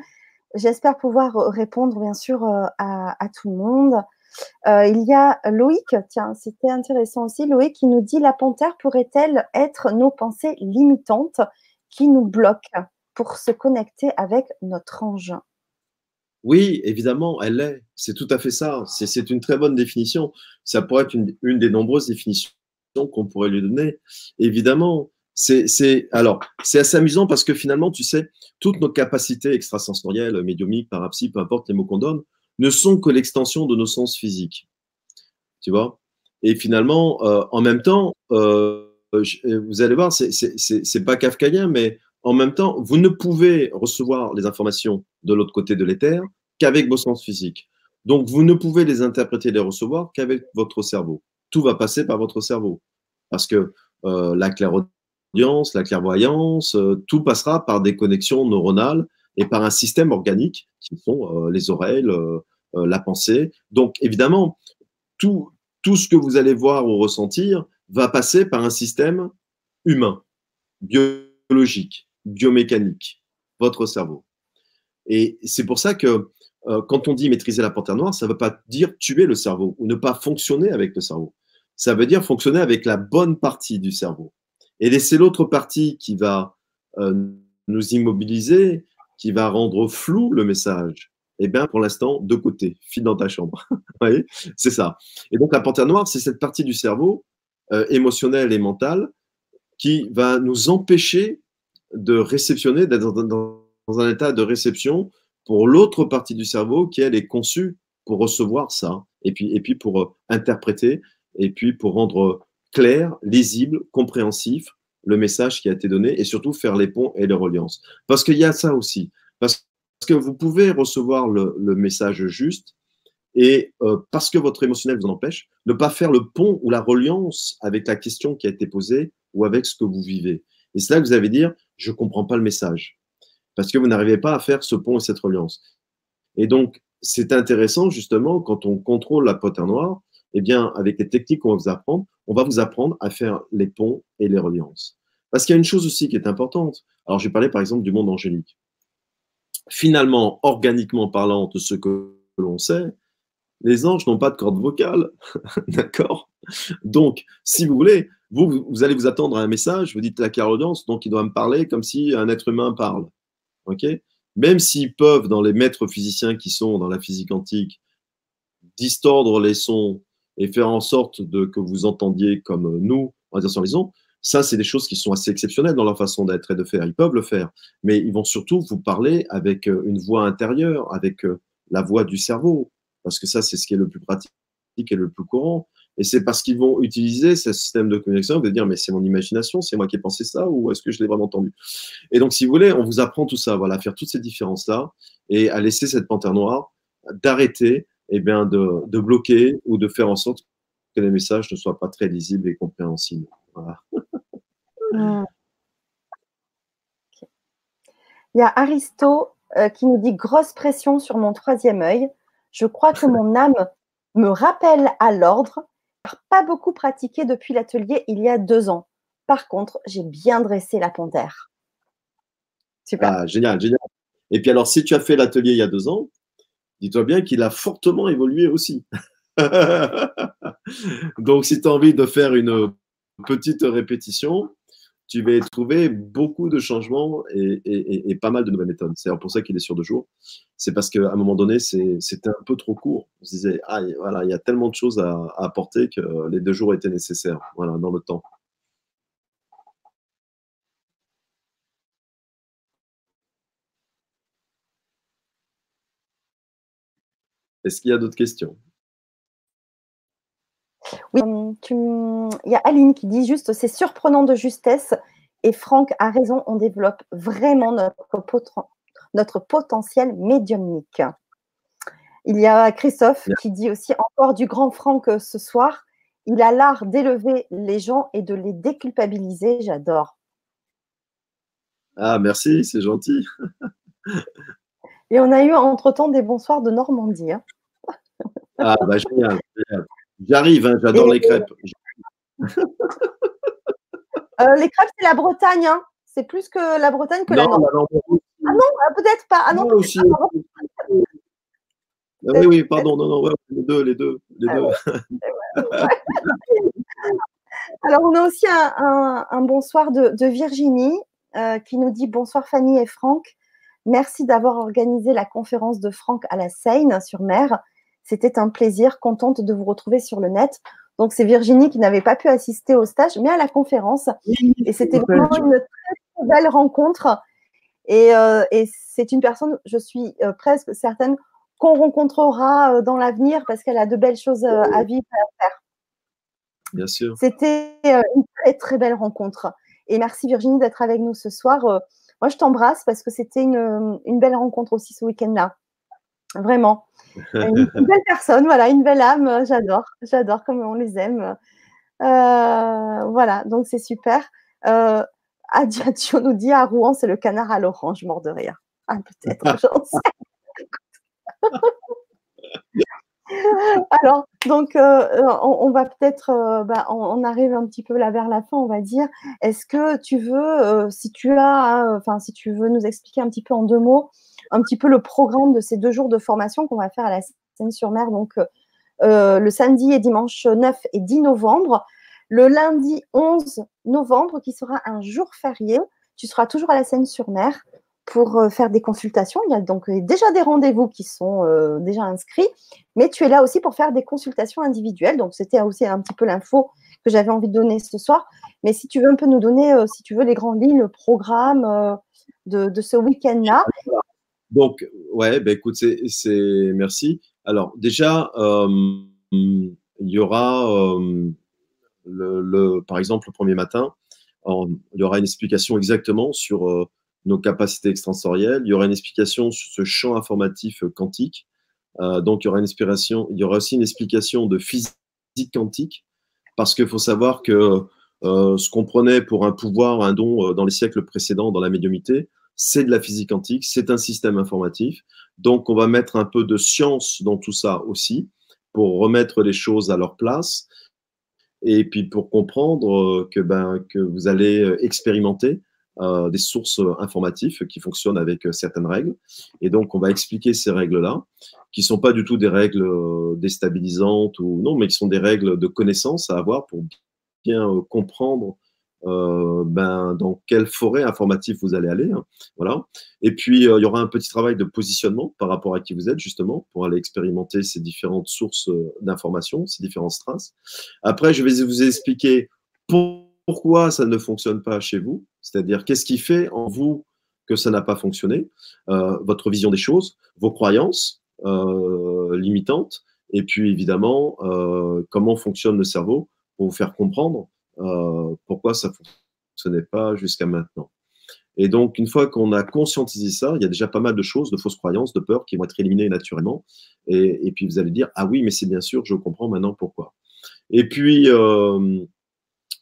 j'espère pouvoir répondre, bien sûr, à, tout le monde. Il y a Loïc, tiens, c'était intéressant aussi, Loïc qui nous dit la panthère pourrait-elle être nos pensées limitantes qui nous bloquent pour se connecter avec notre ange? Oui, évidemment, elle l'est. C'est tout à fait ça. C'est une très bonne définition. Ça pourrait être une, des nombreuses définitions qu'on pourrait lui donner. Évidemment, c'est alors c'est assez amusant parce que finalement, tu sais, toutes nos capacités extrasensorielles, médiumiques, parapsy, peu importe les mots qu'on donne, ne sont que l'extension de nos sens physiques. Tu vois? Et finalement, euh, en même temps, euh, vous allez voir, c'est pas kafkaïen, mais en même temps, vous ne pouvez recevoir les informations de l'autre côté de l'éther qu'avec vos sens physiques. Donc, vous ne pouvez les interpréter et les recevoir qu'avec votre cerveau. Tout va passer par votre cerveau. Parce que euh, la clairaudience, la clairvoyance, euh, tout passera par des connexions neuronales et par un système organique qui sont euh, les oreilles, la pensée. Donc, évidemment, tout, tout ce que vous allez voir ou ressentir va passer par un système humain, biologique biomécanique, votre cerveau. Et c'est pour ça que euh, quand on dit maîtriser la panthère noire, ça ne veut pas dire tuer le cerveau ou ne pas fonctionner avec le cerveau. Ça veut dire fonctionner avec la bonne partie du cerveau et laisser l'autre partie qui va euh, nous immobiliser, qui va rendre flou le message. Eh bien, pour l'instant, de côté, file dans ta chambre. <laughs> C'est ça. Et donc, la panthère noire, c'est cette partie du cerveau euh, émotionnelle et mentale qui va nous empêcher de réceptionner, d'être dans, un état de réception pour l'autre partie du cerveau qui, elle, est conçue pour recevoir ça, et puis, et puis pour euh, interpréter, et puis pour rendre clair, lisible, compréhensif le message qui a été donné, et surtout faire les ponts et les reliances. Parce qu'il y a ça aussi. Parce que vous pouvez recevoir le, message juste, et euh, parce que votre émotionnel vous en empêche, ne pas faire le pont ou la reliance avec la question qui a été posée ou avec ce que vous vivez. Et c'est là que vous allez dire, je ne comprends pas le message. Parce que vous n'arrivez pas à faire ce pont et cette reliance. Et donc, c'est intéressant, justement, quand on contrôle la pote noire, eh bien, avec les techniques qu'on va vous apprendre, on va vous apprendre à faire les ponts et les reliances. Parce qu'il y a une chose aussi qui est importante. Alors, je vais parler par exemple du monde angélique. Finalement, organiquement parlant, de ce que l'on sait, les anges n'ont pas de corde vocale. <laughs> D'accord? Donc, si vous voulez, vous, allez vous attendre à un message, vous dites la clairaudience, donc il doit me parler comme si un être humain parle. OK? Même s'ils peuvent, dans les maîtres physiciens qui sont dans la physique quantique, distordre les sons et faire en sorte de, que vous entendiez comme nous, en dire les ondes, ça, c'est des choses qui sont assez exceptionnelles dans leur façon d'être et de faire. Ils peuvent le faire, mais ils vont surtout vous parler avec euh, une voix intérieure, avec euh, la voix du cerveau, parce que ça, c'est ce qui est le plus pratique et le plus courant. Et c'est parce qu'ils vont utiliser ce système de connexion de dire, mais c'est mon imagination, c'est moi qui ai pensé ça, ou est-ce que je l'ai vraiment entendu? Et donc, si vous voulez, on vous apprend tout ça, voilà, à faire toutes ces différences-là et à laisser cette panthère noire d'arrêter, eh bien, de, de, bloquer ou de faire en sorte que les messages ne soient pas très lisibles et compréhensibles. Voilà. <laughs> Il y a Aristo euh, qui nous dit grosse pression sur mon troisième œil. Je crois que mon âme me rappelle à l'ordre, pas beaucoup pratiqué depuis l'atelier il y a deux ans. Par contre, j'ai bien dressé la panthère. Super. Ah, génial, génial. Et puis alors, si tu as fait l'atelier il y a deux ans, dis-toi bien qu'il a fortement évolué aussi. <laughs> Donc, si tu as envie de faire une petite répétition, tu vas trouver beaucoup de changements et, pas mal de nouvelles méthodes. C'est pour ça qu'il est sur deux jours. C'est parce qu'à un moment donné, c'était un peu trop court. On se disait, voilà, il y a tellement de choses à, apporter que les deux jours étaient nécessaires voilà, dans le temps. Est-ce qu'il y a d'autres questions? Oui, il y a Aline qui dit juste c'est surprenant de justesse et Franck a raison, on développe vraiment notre, notre potentiel médiumnique. Il y a Christophe qui dit aussi encore du grand Franck euh, ce soir. Il a l'art d'élever les gens et de les déculpabiliser. J'adore. Ah, merci, c'est gentil. <laughs> et on a eu entre-temps des bonsoirs de Normandie. Hein. ah, bah génial, J'arrive, hein, j'adore les crêpes. <laughs> Euh, les crêpes, c'est la Bretagne. Hein. C'est plus que la Bretagne que la Normandie. Ah non, euh, peut-être pas. Ah non, aussi. Ah, oui, oui, pardon, non, non, les deux, les deux, les ah deux. <laughs> Alors, on a aussi un, bonsoir de, Virginie euh, qui nous dit bonsoir Fanny et Franck. Merci d'avoir organisé la conférence de Franck à la Seine sur mer. C'était un plaisir, contente de vous retrouver sur le net. Donc, c'est Virginie qui n'avait pas pu assister au stage, mais à la conférence. Et c'était vraiment une très, belle rencontre. Euh, et, c'est une personne, je suis euh, presque certaine, qu'on rencontrera euh, dans l'avenir parce qu'elle a de belles choses à vivre et à faire. Bien sûr. C'était une très, très belle rencontre. Et merci Virginie d'être avec nous ce soir. Moi, je t'embrasse parce que c'était une, une, belle rencontre aussi ce week-end-là. Vraiment. Une, belle personne, voilà, une belle âme. J'adore, j'adore comme on les aime. Euh, voilà, donc c'est super. Euh, Adiatio <laughs> nous dit à Rouen, c'est le canard à l'orange, mort de rire. Ah, peut-être, <laughs> j'en sais. <laughs> Alors, donc, euh, on, va peut-être, euh, bah, on, arrive un petit peu là vers la fin, on va dire. Est-ce que tu veux, si tu as, enfin, si tu veux nous expliquer un petit peu en deux mots, un petit peu le programme de ces deux jours de formation qu'on va faire à la Seine-sur-Mer, donc euh, le samedi et dimanche 9 et 10 novembre. Le lundi 11 novembre, qui sera un jour férié, tu seras toujours à la Seine-sur-Mer pour euh, faire des consultations. Il y a donc euh, déjà des rendez-vous qui sont déjà inscrits, mais tu es là aussi pour faire des consultations individuelles. Donc, c'était aussi un petit peu l'info que j'avais envie de donner ce soir. Mais si tu veux un peu nous donner, si tu veux, les grandes lignes, le programme de, ce week-end-là. Donc, ouais, ben écoute, c'est merci. Alors, déjà, euh, il y aura, euh, le, par exemple, le premier matin, il y aura une explication exactement sur euh, nos capacités extrasensorielles. Il y aura une explication sur ce champ informatif quantique. donc, il y aura une aussi une explication de physique quantique, parce qu'il faut savoir que ce qu'on prenait pour un pouvoir, un don dans les siècles précédents dans la médiumité, c'est de la physique quantique, c'est un système informatif. Donc, on va mettre un peu de science dans tout ça aussi pour remettre les choses à leur place et puis pour comprendre euh, que, ben, que vous allez euh, expérimenter euh, des sources informatives qui fonctionnent avec certaines règles. Et donc, on va expliquer ces règles-là. qui sont pas du tout des règles euh, déstabilisantes ou non, mais qui sont des règles de connaissance à avoir pour bien euh, comprendre euh, ben, dans quelle forêt informative vous allez aller. Hein, voilà. Et puis, euh, il y aura un petit travail de positionnement par rapport à qui vous êtes, justement, pour aller expérimenter ces différentes sources euh, d'informations, ces différentes strates. Après, je vais vous expliquer pourquoi ça ne fonctionne pas chez vous, c'est-à-dire qu'est-ce qui fait en vous que ça n'a pas fonctionné, euh, votre vision des choses, vos croyances euh, limitantes, et puis évidemment, euh, comment fonctionne le cerveau pour vous faire comprendre pourquoi ça ne fonctionnait pas jusqu'à maintenant. Et donc, une fois qu'on a conscientisé ça, il y a déjà pas mal de choses, de fausses croyances, de peurs qui vont être éliminées naturellement. Et, puis, vous allez dire, ah oui, mais c'est bien sûr, je comprends maintenant pourquoi. Et puis,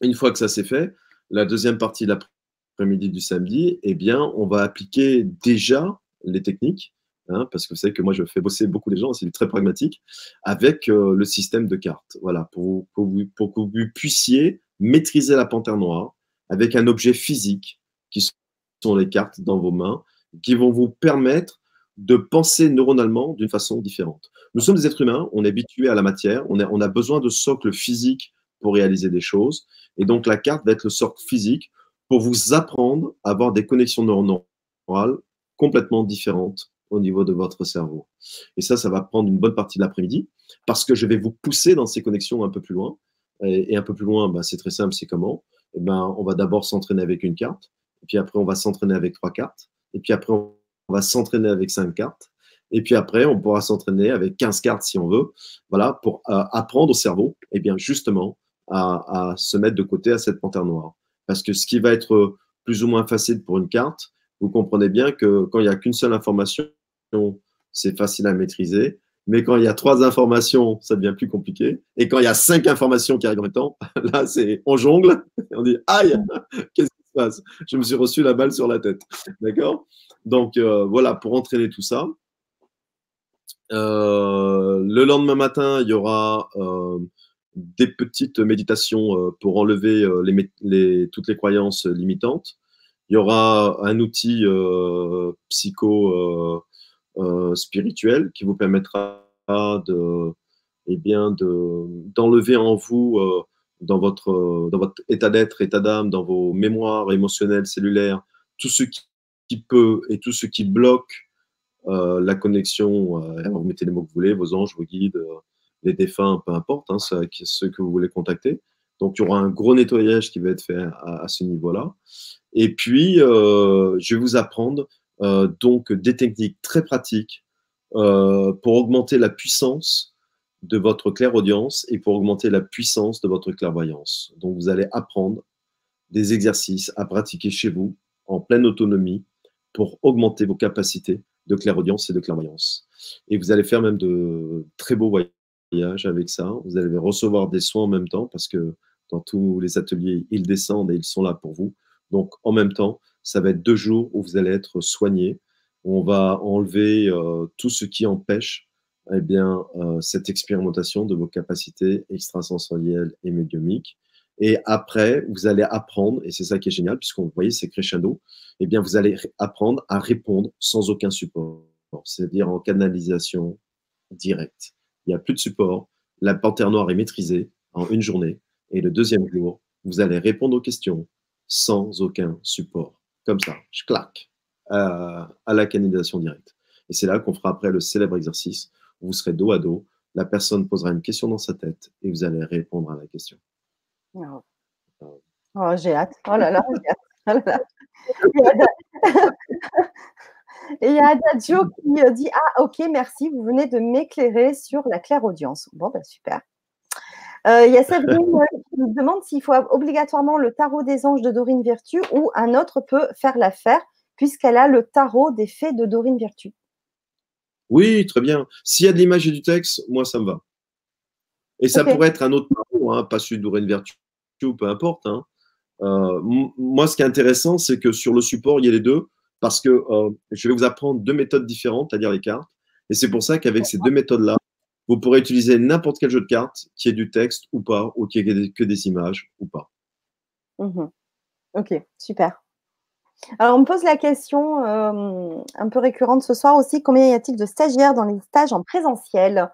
une fois que ça s'est fait, la deuxième partie de l'après-midi du samedi, eh bien, on va appliquer déjà les techniques, hein, parce que vous savez que moi, je fais bosser beaucoup les gens, c'est très pragmatique, avec euh, le système de cartes. Voilà, pour, que vous puissiez maîtriser la panthère noire avec un objet physique qui sont les cartes dans vos mains, qui vont vous permettre de penser neuronalement d'une façon différente. Nous sommes des êtres humains, on est habitués à la matière, on, on a besoin de socle physique pour réaliser des choses. Et donc la carte va être le socle physique pour vous apprendre à avoir des connexions neuronales complètement différentes au niveau de votre cerveau. Et ça, ça va prendre une bonne partie de l'après-midi parce que je vais vous pousser dans ces connexions un peu plus loin. Et, un peu plus loin, bah, c'est très simple, c'est comment? Eh ben, On va d'abord s'entraîner avec une carte, puis après, on va s'entraîner avec trois cartes, et puis après, on va s'entraîner avec cinq cartes, et puis après, on pourra s'entraîner avec 15 cartes si on veut, voilà, pour euh, apprendre au cerveau, eh bien, justement, à, se mettre de côté à cette panthère noire. Parce que ce qui va être plus ou moins facile pour une carte, vous comprenez bien que quand il n'y a qu'une seule information, c'est facile à maîtriser. Mais quand il y a trois informations, ça devient plus compliqué. Et quand il y a cinq informations qui arrivent en même temps, <laughs> là, c'est on jongle. Et on dit aïe, <laughs> qu'est-ce qui se passe? Je me suis reçu la balle sur la tête. D'accord? Donc euh, voilà, pour entraîner tout ça. Euh, le lendemain matin, il y aura euh, des petites méditations euh, pour enlever euh, toutes les croyances limitantes. Il y aura un outil euh, psycho euh, spirituel qui vous permettra de, eh bien, de, d'enlever en vous, euh, dans, votre, dans votre état d'être, état d'âme, dans vos mémoires émotionnelles, cellulaires, tout ce qui, peut et tout ce qui bloque euh, la connexion. vous mettez les mots que vous voulez, vos anges, vos guides, les défunts, peu importe, hein, ceux que vous voulez contacter. Donc, il y aura un gros nettoyage qui va être fait à, ce niveau-là. Et puis, euh, je vais vous apprendre euh, donc des techniques très pratiques euh, pour augmenter la puissance de votre clairaudience et pour augmenter la puissance de votre clairvoyance. Donc vous allez apprendre des exercices à pratiquer chez vous en pleine autonomie pour augmenter vos capacités de clairaudience et de clairvoyance. Et vous allez faire même de très beaux voyages avec ça. Vous allez recevoir des soins en même temps parce que dans tous les ateliers, ils descendent et ils sont là pour vous. Donc en même temps, ça va être deux jours où vous allez être soigné. On va enlever euh, tout ce qui empêche eh bien, euh, cette expérimentation de vos capacités extrasensorielles et médiumiques. Et après, vous allez apprendre, et c'est ça qui est génial, puisqu'on vous voyez, c'est crescendo, eh bien, vous allez apprendre à répondre sans aucun support, c'est-à-dire en canalisation directe. Il n'y a plus de support. La panthère noire est maîtrisée en une journée. Et le deuxième jour, vous allez répondre aux questions sans aucun support comme ça, je claque à, la canalisation directe. Et c'est là qu'on fera après le célèbre exercice où vous serez dos à dos, la personne posera une question dans sa tête et vous allez répondre à la question. Oh, oh j'ai hâte. Oh là là, j'ai hâte. <laughs> Et il y a Adagio qui euh, dit Ah, ok, merci, vous venez de m'éclairer sur la claire audience. Bon, ben super. Euh, il y a Séverine <laughs> qui nous demande s'il faut obligatoirement le tarot des anges de Dorine Virtue ou un autre peut faire l'affaire puisqu'elle a le tarot des fées de Dorine Virtue. Oui, très bien. S'il y a de l'image et du texte, moi, ça me va. Et ça pourrait être un autre tarot, hein, pas celui de Dorine Virtue, ou peu importe. Hein. Euh, moi, ce qui est intéressant, c'est que sur le support, il y a les deux, parce que je vais vous apprendre deux méthodes différentes, c'est-à-dire les cartes. Et c'est pour ça qu'avec ces deux méthodes-là, vous pourrez utiliser n'importe quel jeu de cartes qui ait du texte ou pas, ou qui ait que des images ou pas. Mmh ok, super. Alors, on me pose la question euh, un peu récurrente ce soir aussi combien y a-t-il de stagiaires dans les stages en présentiel?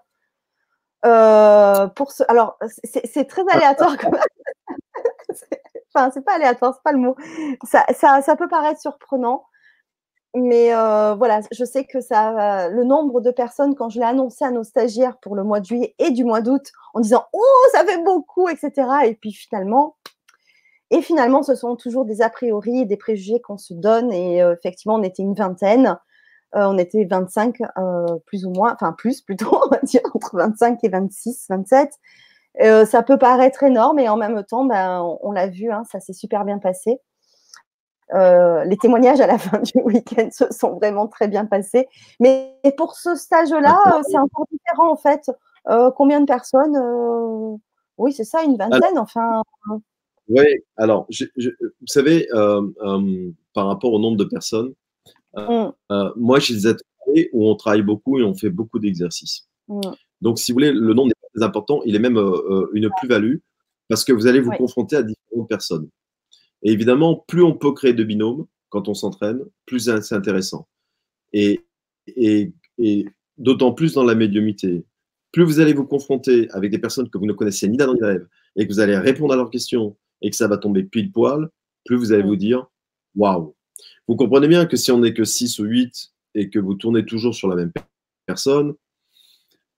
Euh, pour ce... Alors, c'est très aléatoire. <laughs> <laughs> enfin, c'est pas aléatoire, c'est pas le mot. Ça, ça, ça, peut paraître surprenant, mais euh, voilà, je sais que ça, le nombre de personnes, quand je l'ai annoncé à nos stagiaires pour le mois de juillet et du mois d'août, en disant Oh, ça fait beaucoup, etc. Et puis finalement, et finalement, ce sont toujours des a priori et des préjugés qu'on se donne. Et euh, effectivement, on était une vingtaine. Euh, on était 25, euh, plus ou moins, enfin plus plutôt, on va dire, entre 25 et 26, 27. ça peut paraître énorme et en même temps, ben, on, l'a vu, hein, ça s'est super bien passé. Les témoignages à la <laughs> fin du week-end se sont vraiment très bien passés. Mais pour ce stage-là, c'est encore différent en fait. combien de personnes Oui, c'est ça, une vingtaine. Enfin, oui, alors, vous savez, euh, euh, par rapport au nombre de personnes, euh, mmh. moi, j'ai des ateliers où on travaille beaucoup et on fait beaucoup d'exercices. Mmh. Donc, si vous voulez, le nombre n'est pas très important, il est même une plus-value parce que vous allez vous confronter à différentes personnes. Et évidemment, plus on peut créer de binômes quand on s'entraîne, plus c'est intéressant. Et, et, et d'autant plus dans la médiumité. Plus vous allez vous confronter avec des personnes que vous ne connaissez ni d'Adam ni d'Ève et que vous allez répondre à leurs questions et que ça va tomber pile poil, plus vous allez vous dire waouh. Vous comprenez bien que si on n'est que 6 ou 8 et que vous tournez toujours sur la même personne,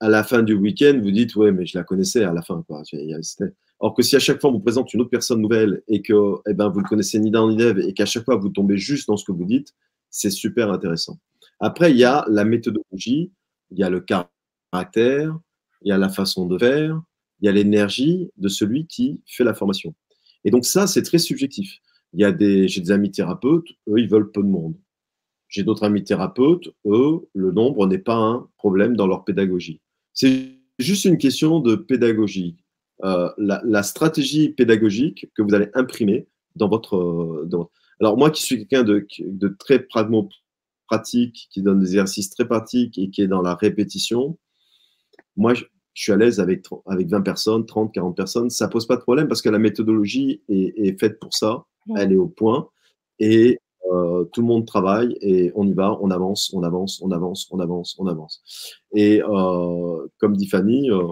à la fin du week-end, vous dites ouais, mais je la connaissais à la fin. Quoi. Or que si à chaque fois on vous présente une autre personne nouvelle et que eh ben, vous ne connaissez ni d'un ni d'Ève et qu'à chaque fois vous tombez juste dans ce que vous dites, c'est super intéressant. Après, il y a la méthodologie, il y a le caractère, il y a la façon de faire, il y a l'énergie de celui qui fait la formation. Et donc ça, c'est très subjectif. Il y a des, j'ai des amis thérapeutes, eux, ils veulent peu de monde. J'ai d'autres amis thérapeutes, eux, le nombre n'est pas un problème dans leur pédagogie. C'est juste une question de pédagogie. Euh, la, stratégie pédagogique que vous allez imprimer dans votre. Dans... Alors moi, qui suis quelqu'un de, de très pratique, qui donne des exercices très pratiques et qui est dans la répétition, moi, je, je suis à l'aise avec, avec 20 personnes, 30, 40 personnes, ça pose pas de problème parce que la méthodologie est, faite pour ça, elle est au point et euh, tout le monde travaille et on y va, on avance, on avance, on avance, on avance, on avance. Et euh, comme dit Fanny, euh,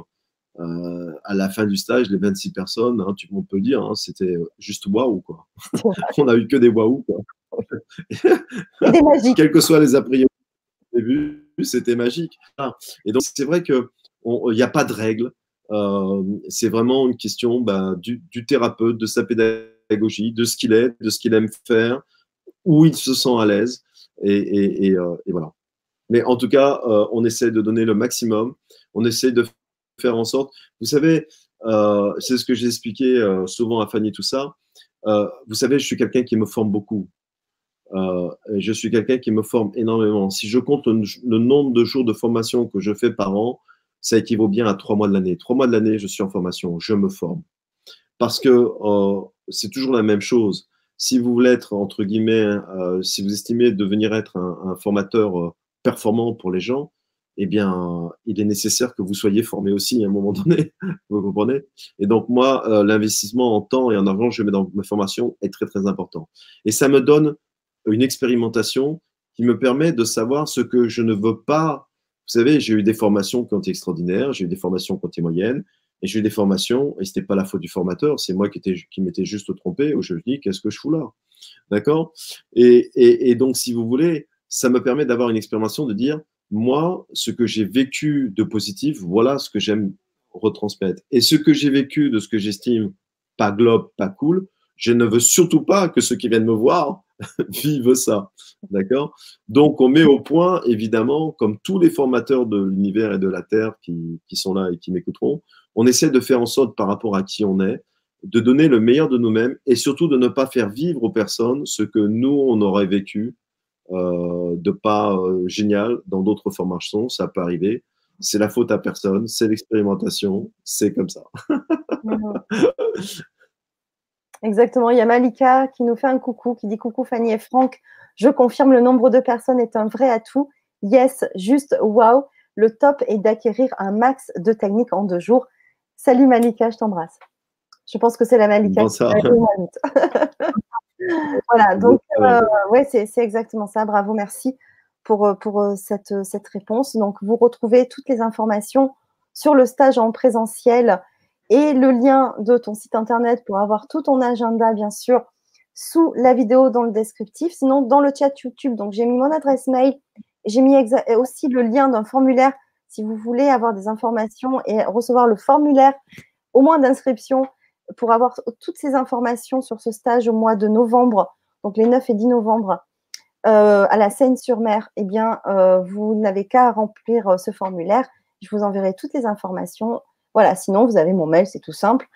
à la fin du stage, les 26 personnes, hein, tu, on peut le dire, hein, c'était juste waouh quoi. <laughs> on a eu que des waouh <laughs> Quels que soient les a priori au début, c'était magique. Et donc c'est vrai que il n'y a pas de règle. Euh, c'est vraiment une question bah, du, thérapeute, de sa pédagogie, de ce qu'il est, de ce qu'il aime faire, où il se sent à l'aise. Et, euh, voilà. Mais en tout cas, euh, on essaie de donner le maximum. On essaie de faire en sorte. Vous savez, c'est ce que j'ai expliqué souvent à Fanny, tout ça. vous savez, je suis quelqu'un qui me forme beaucoup. je suis quelqu'un qui me forme énormément. Si je compte le, nombre de jours de formation que je fais par an, ça équivaut bien à trois mois de l'année. Trois mois de l'année, je suis en formation, je me forme. Parce que euh, c'est toujours la même chose. Si vous voulez être, entre guillemets, euh, si vous estimez devenir être un, formateur euh, performant pour les gens, eh bien, il est nécessaire que vous soyez formé aussi à un moment <laughs> donné. vous comprenez? Et donc, moi, l'investissement en temps et en argent que je mets dans ma formation est très, très important. Et ça me donne une expérimentation qui me permet de savoir ce que je ne veux pas vous savez, j'ai eu des formations qui ont été extraordinaires, j'ai eu des formations qui ont été moyennes, et j'ai eu des formations, et ce n'était pas la faute du formateur, c'est moi qui, m'étais juste trompé, où je me dis, qu'est-ce que je fous là? D'accord? Et, donc, si vous voulez, ça me permet d'avoir une expérimentation de dire, moi, ce que j'ai vécu de positif, voilà ce que j'aime retransmettre. Et ce que j'ai vécu de ce que j'estime pas globe, pas cool, je ne veux surtout pas que ceux qui viennent me voir <laughs> vivent ça. D'accord? Donc, on met au point, évidemment, comme tous les formateurs de l'univers et de la Terre qui, sont là et qui m'écouteront, on essaie de faire en sorte, par rapport à qui on est, de donner le meilleur de nous-mêmes et surtout de ne pas faire vivre aux personnes ce que nous, on aurait vécu de pas euh, génial dans d'autres formations. Ça peut arriver. C'est la faute à personne, c'est l'expérimentation, c'est comme ça. Exactement. Il y a Malika qui nous fait un coucou, qui dit coucou Fanny et Franck. Je confirme, le nombre de personnes est un vrai atout. Yes, juste wow. Le top est d'acquérir un max de techniques en deux jours. Salut Malika, je t'embrasse. Je pense que c'est la Malika. Qui <laughs> voilà, <laughs> donc, euh, ouais, c'est exactement ça. Bravo, merci pour, pour cette, cette réponse. Donc, vous retrouvez toutes les informations sur le stage en présentiel et le lien de ton site internet pour avoir tout ton agenda, bien sûr, sous la vidéo dans le descriptif. Sinon, dans le chat YouTube, donc j'ai mis mon adresse mail, j'ai mis aussi le lien d'un formulaire si vous voulez avoir des informations et recevoir le formulaire au moins d'inscription pour avoir toutes ces informations sur ce stage au mois de novembre, donc les 9 et 10 novembre, euh, à la Seine-sur-Mer, eh bien, euh, vous n'avez qu'à remplir euh, ce formulaire. Je vous enverrai toutes les informations voilà, sinon, vous avez mon mail, c'est tout simple.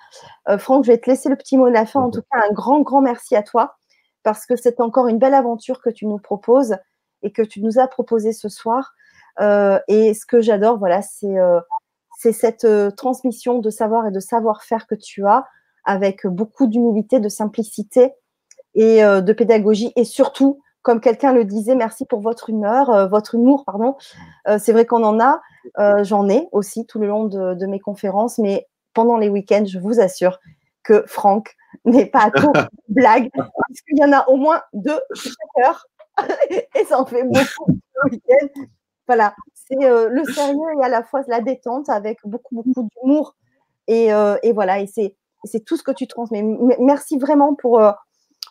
Franck, je vais te laisser le petit mot de la fin. En tout cas, un grand, grand merci à toi parce que c'est encore une belle aventure que tu nous proposes et que tu nous as proposé ce soir. Et ce que j'adore, voilà, c'est cette transmission de savoir et de savoir-faire que tu as avec beaucoup d'humilité, de simplicité et de pédagogie et surtout comme quelqu'un le disait, merci pour votre humeur, euh, votre humour, pardon. Euh, c'est vrai qu'on en a, euh, j'en ai aussi tout le long de, mes conférences, mais pendant les week-ends, je vous assure que Franck <laughs> n'est pas à tout <laughs> blague, parce qu'il y en a au moins deux chaque heure, <laughs> et ça en fait beaucoup le week-end. Voilà, c'est le sérieux et à la fois la détente avec beaucoup, beaucoup d'humour. Et, et, voilà, et c'est tout ce que tu transmets. Merci vraiment pour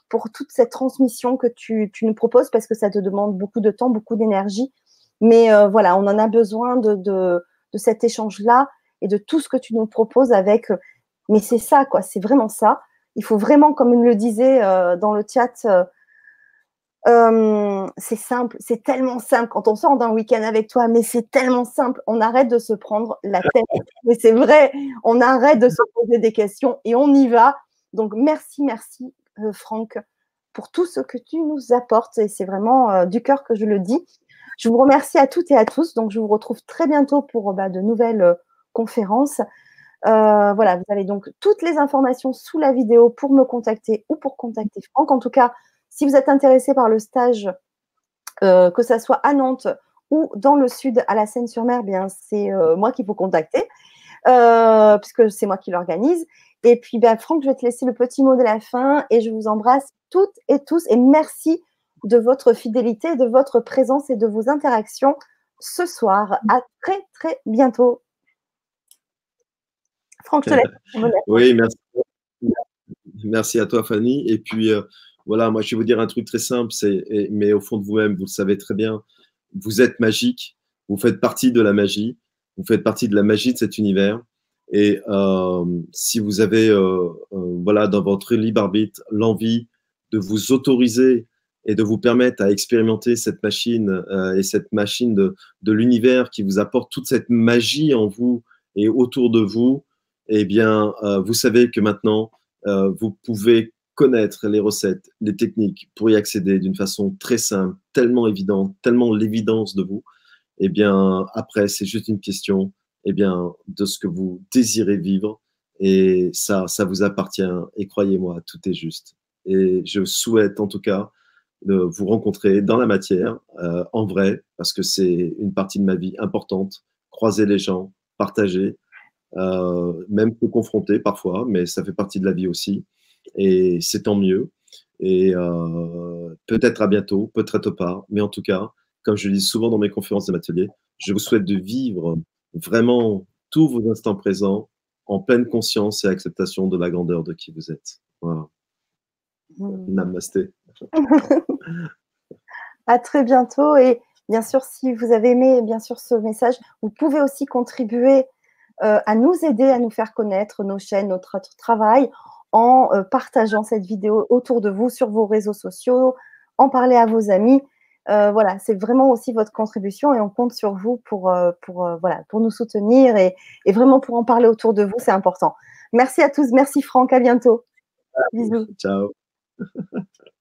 pour toute cette transmission que tu, nous proposes parce que ça te demande beaucoup de temps, beaucoup d'énergie. Mais euh, voilà, on en a besoin de, de, cet échange-là et de tout ce que tu nous proposes avec. Euh, mais c'est ça, quoi, c'est vraiment ça. Il faut vraiment, comme le disait euh, dans le chat, c'est simple, c'est tellement simple quand on sort d'un week-end avec toi, mais c'est tellement simple. On arrête de se prendre la tête. <laughs> Mais c'est vrai, on arrête de se poser des questions et on y va. Donc merci, merci euh, Franck, pour tout ce que tu nous apportes. Et c'est vraiment euh, du cœur que je le dis. Je vous remercie à toutes et à tous. Donc, je vous retrouve très bientôt pour bah, de nouvelles euh, conférences. voilà, vous avez donc toutes les informations sous la vidéo pour me contacter ou pour contacter Franck. En tout cas, si vous êtes intéressé par le stage, que ce soit à Nantes ou dans le sud à la Seine-sur-Mer, bien c'est moi qu'il faut contacter, puisque c'est moi qui l'organise. Et puis, ben, Franck, je vais te laisser le petit mot de la fin et je vous embrasse toutes et tous et merci de votre fidélité, de votre présence et de vos interactions ce soir. À très, très bientôt. Franck, je te laisse. <laughs> oui, merci. Merci à toi, Fanny. Et puis, euh, voilà, moi, je vais vous dire un truc très simple, mais au fond de vous-même, vous le savez très bien, vous êtes magique, vous faites partie de la magie, vous faites partie de la magie de cet univers. Et euh, si vous avez, euh, euh, voilà, dans votre libre arbitre, l'envie de vous autoriser et de vous permettre à expérimenter cette machine et cette machine de, de l'univers qui vous apporte toute cette magie en vous et autour de vous, eh bien, vous savez que maintenant, vous pouvez connaître les recettes, les techniques pour y accéder d'une façon très simple, tellement évidente, tellement l'évidence de vous. Eh bien, après, c'est juste une question eh bien, de ce que vous désirez vivre. Et ça, ça vous appartient. Et croyez-moi, tout est juste. Et je souhaite en tout cas de vous rencontrer dans la matière, euh, en vrai, parce que c'est une partie de ma vie importante. Croiser les gens, partager, euh, même se confronter parfois, mais ça fait partie de la vie aussi. Et c'est tant mieux. Et euh, peut-être à bientôt, peut-être pas, mais en tout cas, comme je le dis souvent dans mes conférences et ateliers, je vous souhaite de vivre vraiment tous vos instants présents en pleine conscience et acceptation de la grandeur de qui vous êtes. Voilà. Mmh. Namasté. <laughs> à très bientôt. Et bien sûr, si vous avez aimé bien sûr ce message, vous pouvez aussi contribuer euh, à nous aider à nous faire connaître nos chaînes, notre, travail en euh, partageant cette vidéo autour de vous sur vos réseaux sociaux, en parler à vos amis. Euh, voilà, c'est vraiment aussi votre contribution et on compte sur vous pour, euh, pour, voilà, pour nous soutenir et, et, vraiment pour en parler autour de vous, c'est important. Merci à tous, merci Franck, à bientôt. Bisous. Ciao. <laughs>